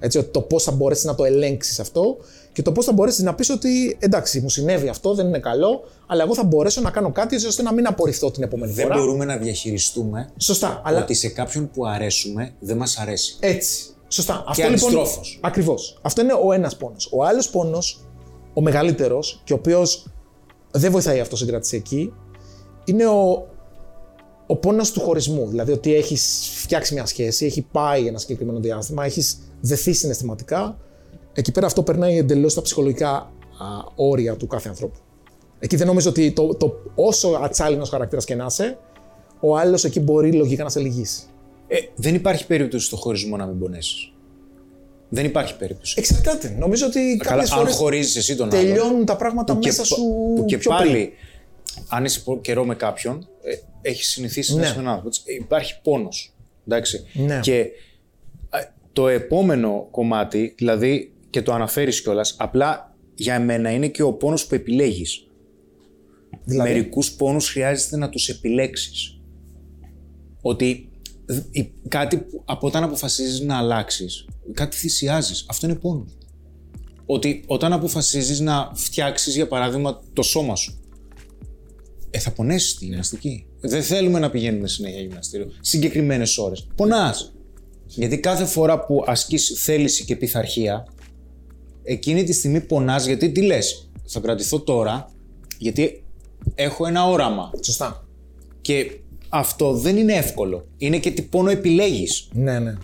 Έτσι, ότι το πώς θα μπορέσεις να το ελέγξεις αυτό και το πώς θα μπορέσεις να πεις ότι εντάξει, μου συνέβη αυτό, δεν είναι καλό, αλλά εγώ θα μπορέσω να κάνω κάτι έτσι ώστε να μην απορριφθώ την επόμενη Δεν φορά. μπορούμε να διαχειριστούμε Σωστά, αλλά ότι σε κάποιον που αρέσουμε δεν μας αρέσει. έτσι. Σωστά. Αυτό αντιστρόφως. Ακριβώς. Αυτό είναι ο ένας πόνος. Ο άλλος πόνος, ο μεγαλύτερος και ο οποίος δεν βοηθάει η αυτοσυγκράτηση εκεί, είναι ο, ο πόνος του χωρισμού. Δηλαδή ότι έχεις φτιάξει μια σχέση, έχει πάει ένα συγκεκριμένο διάστημα, έχεις δεθεί συναισθηματικά. Εκεί πέρα αυτό περνάει εντελώς τα ψυχολογικά α, όρια του κάθε ανθρώπου. Εκεί δεν νομίζω ότι το, το, όσο ατσάλινος χαρακτήρας και να είσαι, ο άλλος εκεί μπορεί λογικά να σε λυγίσει. Ε, δεν υπάρχει περίπτωση στο χωρισμό να μην πονέσεις. Δεν υπάρχει περίπτωση. Εξαρτάται. Νομίζω ότι Καλά, κάποιες αν φορές χωρίζεις εσύ τον άλλον. τελειώνουν τα πράγματα που και μέσα πα- σου. που και πιο πάλι, πριν. αν είσαι πο- καιρό με κάποιον, ε, έχεις συνηθίσει να Ναι. είσαι με έναν άνθρωπο. έτσι, ε, Υπάρχει πόνος. Εντάξει. Ναι. Και ε, το επόμενο κομμάτι, δηλαδή και το αναφέρεις κιόλας, απλά για μένα είναι και ο πόνος που επιλέγεις. Δηλαδή, Μερικούς πόνους χρειάζεται να τους επιλέξεις. Ότι δ- η- κάτι που, από όταν αποφασίζεις να αλλάξεις, κάτι θυσιάζεις. Αυτό είναι πόνο. Ότι όταν αποφασίζεις να φτιάξεις, για παράδειγμα, το σώμα σου, ε, θα πονέσεις τη γυμναστική. Δεν θέλουμε να πηγαίνουμε συνέχεια γυμναστήριο. Συγκεκριμένες ώρες. Πονάς. Γιατί κάθε φορά που ασκείς θέληση και πειθαρχία, εκείνη τη στιγμή πονάς γιατί τι λες, θα κρατηθώ τώρα γιατί έχω ένα όραμα Σωστά. και αυτό δεν είναι εύκολο. Είναι και τι πόνο επιλέγεις. Ναι, ναι.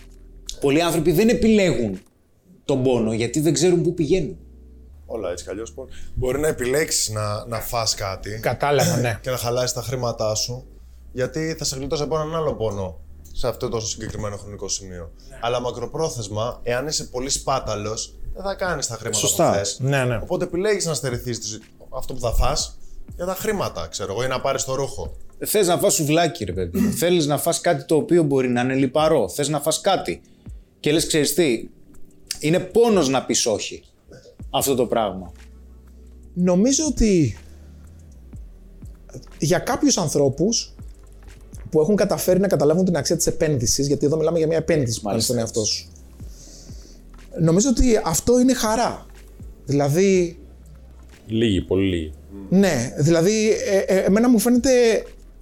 Πολλοί άνθρωποι δεν επιλέγουν τον πόνο γιατί δεν ξέρουν πού πηγαίνουν. Όλα έτσι κι αλλιώς. Μπορεί να επιλέξεις να, να φας κάτι Κατάλαβα, ναι. και να χαλάσεις τα χρήματά σου, γιατί θα σε γλιτώσει από έναν άλλο πόνο σε αυτό το συγκεκριμένο χρονικό σημείο. Αλλά μακροπρόθεσμα, εάν είσαι πολύ σπάταλος, δεν θα κάνεις τα χρήματα Σωστά. που θες. Ναι, ναι. Οπότε επιλέγεις να στερηθείς αυτό που θα φας για τα χρήματα, ξέρω εγώ, ή να πάρεις το ρούχο. Θες να φας σουβλάκι, ρε παιδί μου. Θέλεις να φας κάτι το οποίο μπορεί να είναι λιπαρό. Θες να φας κάτι. Και λες, ξέρεις τι, είναι πόνος να πεις όχι αυτό το πράγμα. Νομίζω ότι για κάποιους ανθρώπους που έχουν καταφέρει να καταλάβουν την αξία της επένδυσης, γιατί εδώ μιλάμε για μια επένδυση που κάνεις στον εαυτό σου. Νομίζω ότι αυτό είναι χαρά. Δηλαδή, Λίγοι, πολύ λίγοι. ναι, δηλαδή ε, ε, εμένα μου φαίνεται,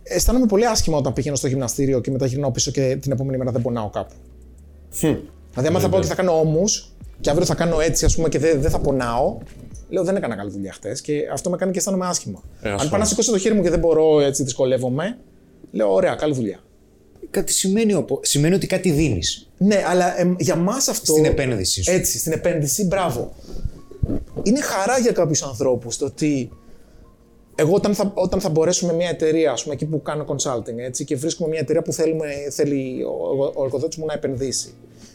αισθάνομαι πολύ άσχημα όταν πηγαίνω στο γυμναστήριο και μετά γυρνάω πίσω και την επόμενη μέρα δεν πονάω κάπου. Δηλαδή, άμα θα πω ότι θα κάνω όμους και αύριο θα κάνω έτσι, ας πούμε, και δεν, δεν θα πονάω, λέω δεν έκανα καλή δουλειά χτες και αυτό με κάνει και αισθάνομαι άσχημα. Ε, Αν ασφαλώς. πάω να σηκώσω το χέρι μου και δεν μπορώ, έτσι δυσκολεύομαι, λέω ωραία, καλή δουλειά. Κάτι σημαίνει, οπο- σημαίνει ότι κάτι δίνεις Ναι, αλλά εμ, για μας αυτό. στην επένδυσή σου. Έτσι, στην επένδυση, μπράβο. Είναι χαρά για κάποιους ανθρώπους το ότι εγώ όταν θα, όταν θα μπορέσουμε μια εταιρεία, ας πούμε, εκεί που κάνω consulting, έτσι, και βρίσκουμε μια εταιρεία που θέλουμε, θέλει ο, ο, ο εργοδότης μου να επενδύσει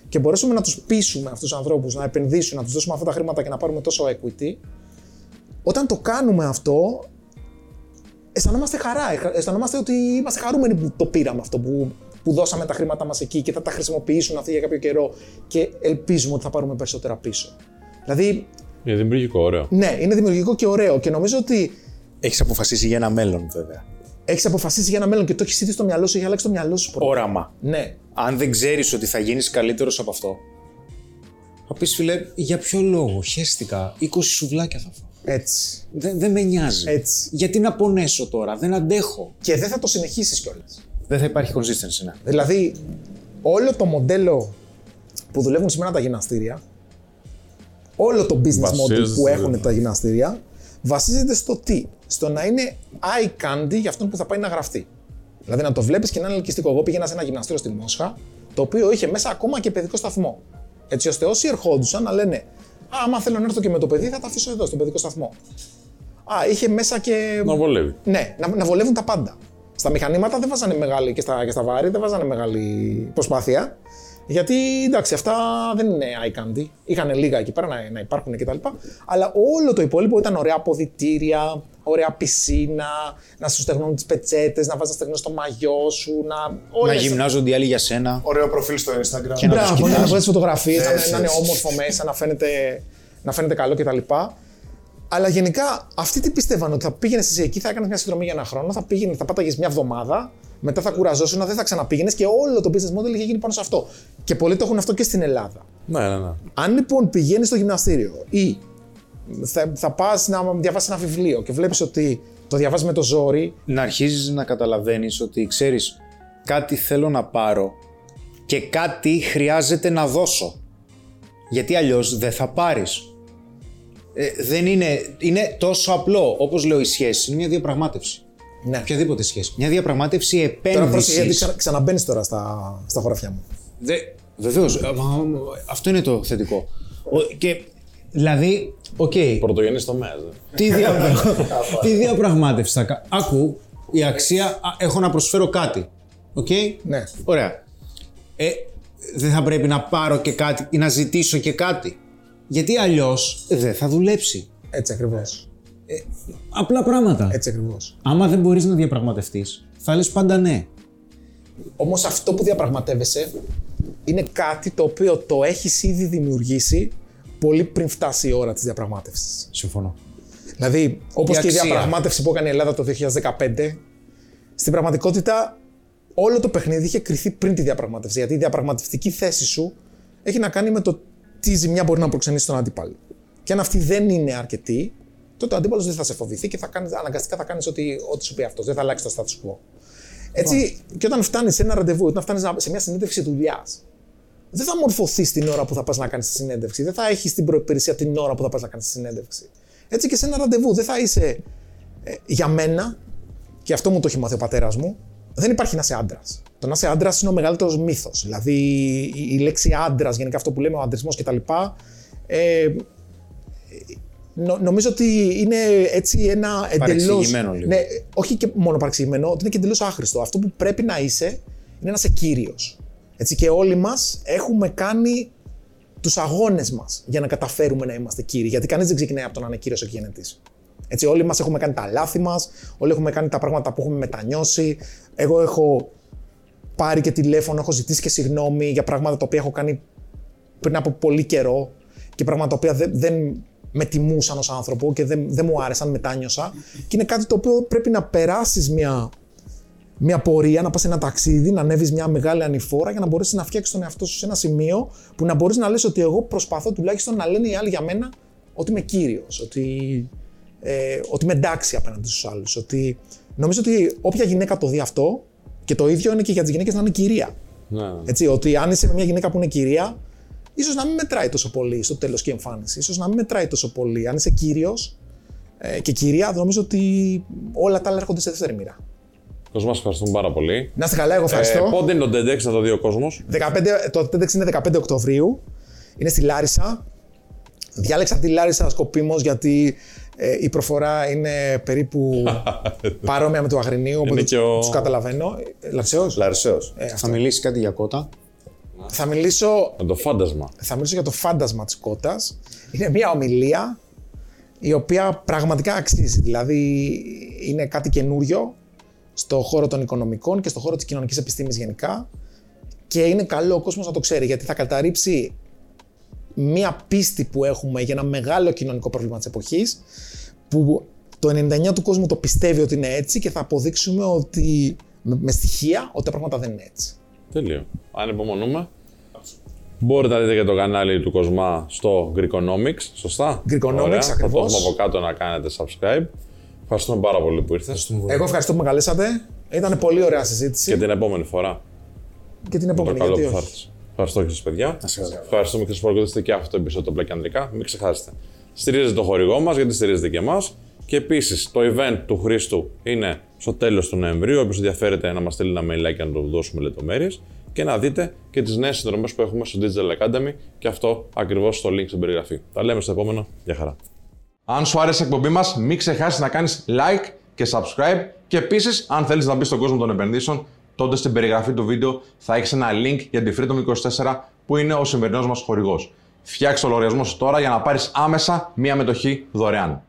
και μπορέσουμε να τους πείσουμε αυτούς τους ανθρώπους να επενδύσουν, να τους δώσουμε αυτά τα χρήματα και να πάρουμε τόσο equity, όταν το κάνουμε αυτό, αισθανόμαστε χαρά. εχ- Αισθανόμαστε ότι είμαστε χαρούμενοι που το πήραμε αυτό, που, που δώσαμε τα χρήματά μας εκεί και θα τα χρησιμοποιήσουν αυτοί για κάποιο καιρό και ελπίζουμε ότι θα πάρουμε περισσότερα πίσω. Δηλαδή, Είναι δημιουργικό, ωραίο. ναι, είναι δημιουργικό και ωραίο και νομίζω ότι Έχεις αποφασίσει για ένα μέλλον, βέβαια. έχεις αποφασίσει για ένα μέλλον και το έχεις ήδη στο μυαλό σου, έχει αλλάξει το μυαλό σου. πρώτα. Όραμα. Ναι. Αν δεν ξέρεις ότι θα γίνεις καλύτερος από αυτό, θα πεις φιλέ, για ποιο λόγο, χαίστηκα, 20 σουβλάκια θα φάω. Έτσι. Δεν, δεν με νοιάζει. Έτσι. Γιατί να πονέσω τώρα, δεν αντέχω. Και δεν θα το συνεχίσεις κιόλας. Δεν θα υπάρχει consistency, ναι. Δηλαδή, όλο το μοντέλο που δουλεύουν σήμερα τα γυμναστήρια, όλο το business model Βασίζεται που στο έχουν αυτό. τα γυμναστήρια, βασίζεται στο τι; Στο να είναι eye candy για αυτόν που θα πάει να γραφτεί. Δηλαδή να το βλέπεις και να είναι ελκυστικό. Εγώ πήγαινα σε ένα γυμναστήριο στη Μόσχα, το οποίο είχε μέσα ακόμα και παιδικό σταθμό. Έτσι ώστε όσοι ερχόντουσαν να λένε Α, άμα θέλω να έρθω και με το παιδί, θα τα αφήσω εδώ, στον παιδικό σταθμό. Α, είχε μέσα και. Να βολεύει. Ναι, να, να βολεύουν τα πάντα. Στα μηχανήματα δεν βάζανε μεγάλη και στα, και στα βάρη, δεν βάζανε μεγάλη προσπάθεια. Γιατί εντάξει, αυτά δεν είναι eye candy. Είχαν λίγα εκεί πέρα να, να υπάρχουν κτλ. Αλλά όλο το υπόλοιπο ήταν ωραία αποδητήρια, ωραία πισίνα, να σου στεγνώνουν τις πετσέτες, να βάζεις να στεγνώσεις το μαγιό σου, να. Να όλες- γυμνάζονται οι άλλοι για σένα. Ωραίο προφίλ στο Instagram. Και να τους Μπράβο, ναι, να κοιτάς. βγάζει φωτογραφίες, να, Έτσι, να είναι έτσι. όμορφο μέσα, να φαίνεται, να φαίνεται καλό κτλ. Αλλά γενικά αυτοί τι πίστευαν ότι θα πήγαινες εσύ εκεί, θα έκανες μια συνδρομή για ένα χρόνο, θα, πήγαινες, θα πάταγες μια εβδομάδα, μετά θα κουραζόσουν, δεν θα ξαναπήγαινες και όλο το business model είχε γίνει πάνω σε αυτό. Και πολλοί το έχουν αυτό και στην Ελλάδα. Ναι, ναι, ναι. Αν λοιπόν πηγαίνεις στο γυμναστήριο ή θα, θα πας να διαβάσεις ένα βιβλίο και βλέπεις ότι το διαβάζει με το ζόρι, Να αρχίζεις να καταλαβαίνεις ότι ξέρεις κάτι θέλω να πάρω και κάτι χρειάζεται να δώσω. Γιατί αλλιώς δεν θα πάρεις. Ε, δεν είναι, είναι τόσο απλό. Όπως λέω η σχέση είναι μια διαπραγμάτευση. ναι. Οποιαδήποτε σχέση. Μια διαπραγμάτευση Τώρα πρόσεχε γιατί επένδυσης. ξανα, ξαναμπαίνεις τώρα στα, στα χωράφια μου. Δε, βεβαίως, ε, μα, μα, αυτό είναι το θετικό. Ο, και δηλαδή, οκ, Πρωτογενή τομέας. τι, δια... [LAUGHS] τι διαπραγμάτευση θα κάνω. Άκου, η αξία, α, έχω να προσφέρω κάτι. Οκ; Ναι. Ωραία. Ε, δεν θα πρέπει να πάρω και κάτι ή να ζητήσω και κάτι. Γιατί αλλιώς δεν θα δουλέψει. Έτσι ακριβώς. Απλά πράγματα. Έτσι ακριβώς. Άμα δεν μπορείς να διαπραγματευτείς, θα λες πάντα ναι. Όμως αυτό που διαπραγματεύεσαι είναι κάτι το οποίο το έχεις ήδη δημιουργήσει πολύ πριν φτάσει η ώρα της διαπραγμάτευσης. Συμφωνώ. Δηλαδή, όπως Η και η αξία. διαπραγμάτευση που έκανε η Ελλάδα το 2015, στην πραγματικότητα όλο το παιχνίδι είχε κρυθεί πριν τη διαπραγμάτευση. Γιατί η διαπραγματευτική θέση σου έχει να κάνει με το τι ζημιά μπορεί να προξενήσει τον αντίπαλο. Και αν αυτή δεν είναι αρκετή, τότε ο αντίπαλος δεν θα σε φοβηθεί και θα κάνεις, αναγκαστικά θα κάνεις ό,τι, ό,τι σου πει αυτός. Δεν θα αλλάξει το status quo. Έτσι, και όταν φτάνεις σε ένα ραντεβού, όταν φτάνεις σε μια συνέντευξη δουλειάς, δεν θα μορφωθείς την ώρα που θα πας να κάνεις τη συνέντευξη. Δεν θα έχεις την προπηρεσία την ώρα που θα πας να κάνεις τη συνέντευξη. Έτσι και σε ένα ραντεβού δεν θα είσαι ε, για μένα, και αυτό μου το έχει μάθει ο πατέρας μου, δεν υπάρχει να είσαι άντρας. Το να είσαι άντρας είναι ο μεγαλύτερος μύθος. Δηλαδή η, η λέξη άντρας, γενικά αυτό που λέμε, ο αντρισμός κτλ. Ε, νο, νομίζω ότι είναι έτσι ένα εντελώ. Παρεξηγημένο λίγο. Ναι, όχι και μόνο παρεξηγημένο, ότι είναι και εντελώς άχρηστο. Αυτό που πρέπει να είσαι είναι να είσαι κύριος. Έτσι και όλοι μας έχουμε κάνει τους αγώνες μας για να καταφέρουμε να είμαστε κύριοι. Γιατί κανείς δεν ξεκινάει από το να είναι κύριος εκγενετή. Έτσι, όλοι μας έχουμε κάνει τα λάθη μας, όλοι έχουμε κάνει τα πράγματα που έχουμε μετανιώσει. Εγώ έχω πάρει και τηλέφωνο, έχω ζητήσει και συγγνώμη για πράγματα τα οποία έχω κάνει πριν από πολύ καιρό και πράγματα τα οποία δεν, δεν με τιμούσαν ως άνθρωπο και δεν, δεν μου άρεσαν, μετάνιωσα. Και είναι κάτι το οποίο πρέπει να περάσεις μια, μια πορεία, να πας σε ένα ταξίδι, να ανέβεις μια μεγάλη ανηφόρα για να μπορέσεις να φτιάξεις τον εαυτό σου σε ένα σημείο που να μπορείς να λες ότι εγώ προσπαθώ τουλάχιστον να λένε οι άλλοι για μένα ότι είμαι κύριος, ότι, ε, ότι είμαι εντάξει απέναντι στους άλλους. Ότι, νομίζω ότι όποια γυναίκα το δει αυτό, και το ίδιο είναι και για τις γυναίκες να είναι κυρία. Ναι. Έτσι, ότι αν είσαι με μια γυναίκα που είναι κυρία, ίσως να μην μετράει τόσο πολύ στο τέλος και η εμφάνιση. σω να μην μετράει τόσο πολύ. Αν είσαι κύριος ε, και κυρία, νομίζω ότι όλα τα άλλα έρχονται σε δεύτερη μοίρα. Κόσμο, ευχαριστούμε πάρα πολύ. Να είστε καλά, εγώ ευχαριστώ. Ε, πότε είναι το TEDx, να το δει ο κόσμος; 15, το TEDx είναι 15 Οκτωβρίου. Είναι στη Λάρισα. Διάλεξα τη Λάρισα σκοπίμως γιατί ε, η προφορά είναι περίπου [LAUGHS] παρόμοια με το Αγρινίου, οπότε και ο- τους καταλαβαίνω. Ε, Λαρισαίος; Λαρισαίος. Ε, Θα αυτό. μιλήσει κάτι για κότα; Θα μιλήσω Με το φάντασμα. θα μιλήσω για το φάντασμα της κότας. Είναι μια ομιλία η οποία πραγματικά αξίζει. Δηλαδή είναι κάτι καινούριο στο χώρο των οικονομικών και στο χώρο της κοινωνικής επιστήμης γενικά και είναι καλό ο κόσμος να το ξέρει γιατί θα καταρρύψει μια πίστη που έχουμε για ένα μεγάλο κοινωνικό πρόβλημα της εποχής που το 99% του κόσμου το πιστεύει ότι είναι έτσι και θα αποδείξουμε ότι με με στοιχεία ότι τα πράγματα δεν είναι έτσι. Τέλειο. Αν υπομονούμε. Μπορείτε να δείτε και το κανάλι του Κοσμά στο Greekonomics, σωστά; Greekonomics, Ωραία. Θα το ακριβώς. έχουμε από κάτω να κάνετε subscribe. Ευχαριστούμε πάρα πολύ που ήρθες. Εγώ ευχαριστώ που με καλέσατε. Ήταν πολύ ωραία συζήτηση. Και την επόμενη φορά. Και την Το επόμενη, καλό γιατί που θα όχι. έρθεις. Ευχαριστώ και σας παιδιά. Ευχαριστούμε και σας που παρακολουθήσατε και αυτό το επεισόδιο του Black Ανδρικά. Μην ξεχάσετε. Στηρίζετε το χορηγό μας γιατί στηρίζετε και εμάς. Και επίσης το event του Χρήστου είναι στο τέλος του Νοεμβρίου. Όποιος ενδιαφέρεται να μας στείλει ένα mail να του δώσουμε λεπτομέρειες. Και να δείτε και τις νέες συνδρομές που έχουμε στο Digital Academy και αυτό ακριβώς στο link στην περιγραφή. Τα λέμε στο επόμενο. Γεια χαρά. Αν σου άρεσε η εκπομπή μας, μην ξεχάσεις να κάνεις like και subscribe. Και επίσης, αν θέλεις να μπεις στον κόσμο των επενδύσεων, τότε στην περιγραφή του βίντεο θα έχεις ένα link για τη Freedom 24 που είναι ο σημερινός μας χορηγός. Φτιάξε το λογαριασμό σου τώρα για να πάρεις άμεσα μία μετοχή δωρεάν.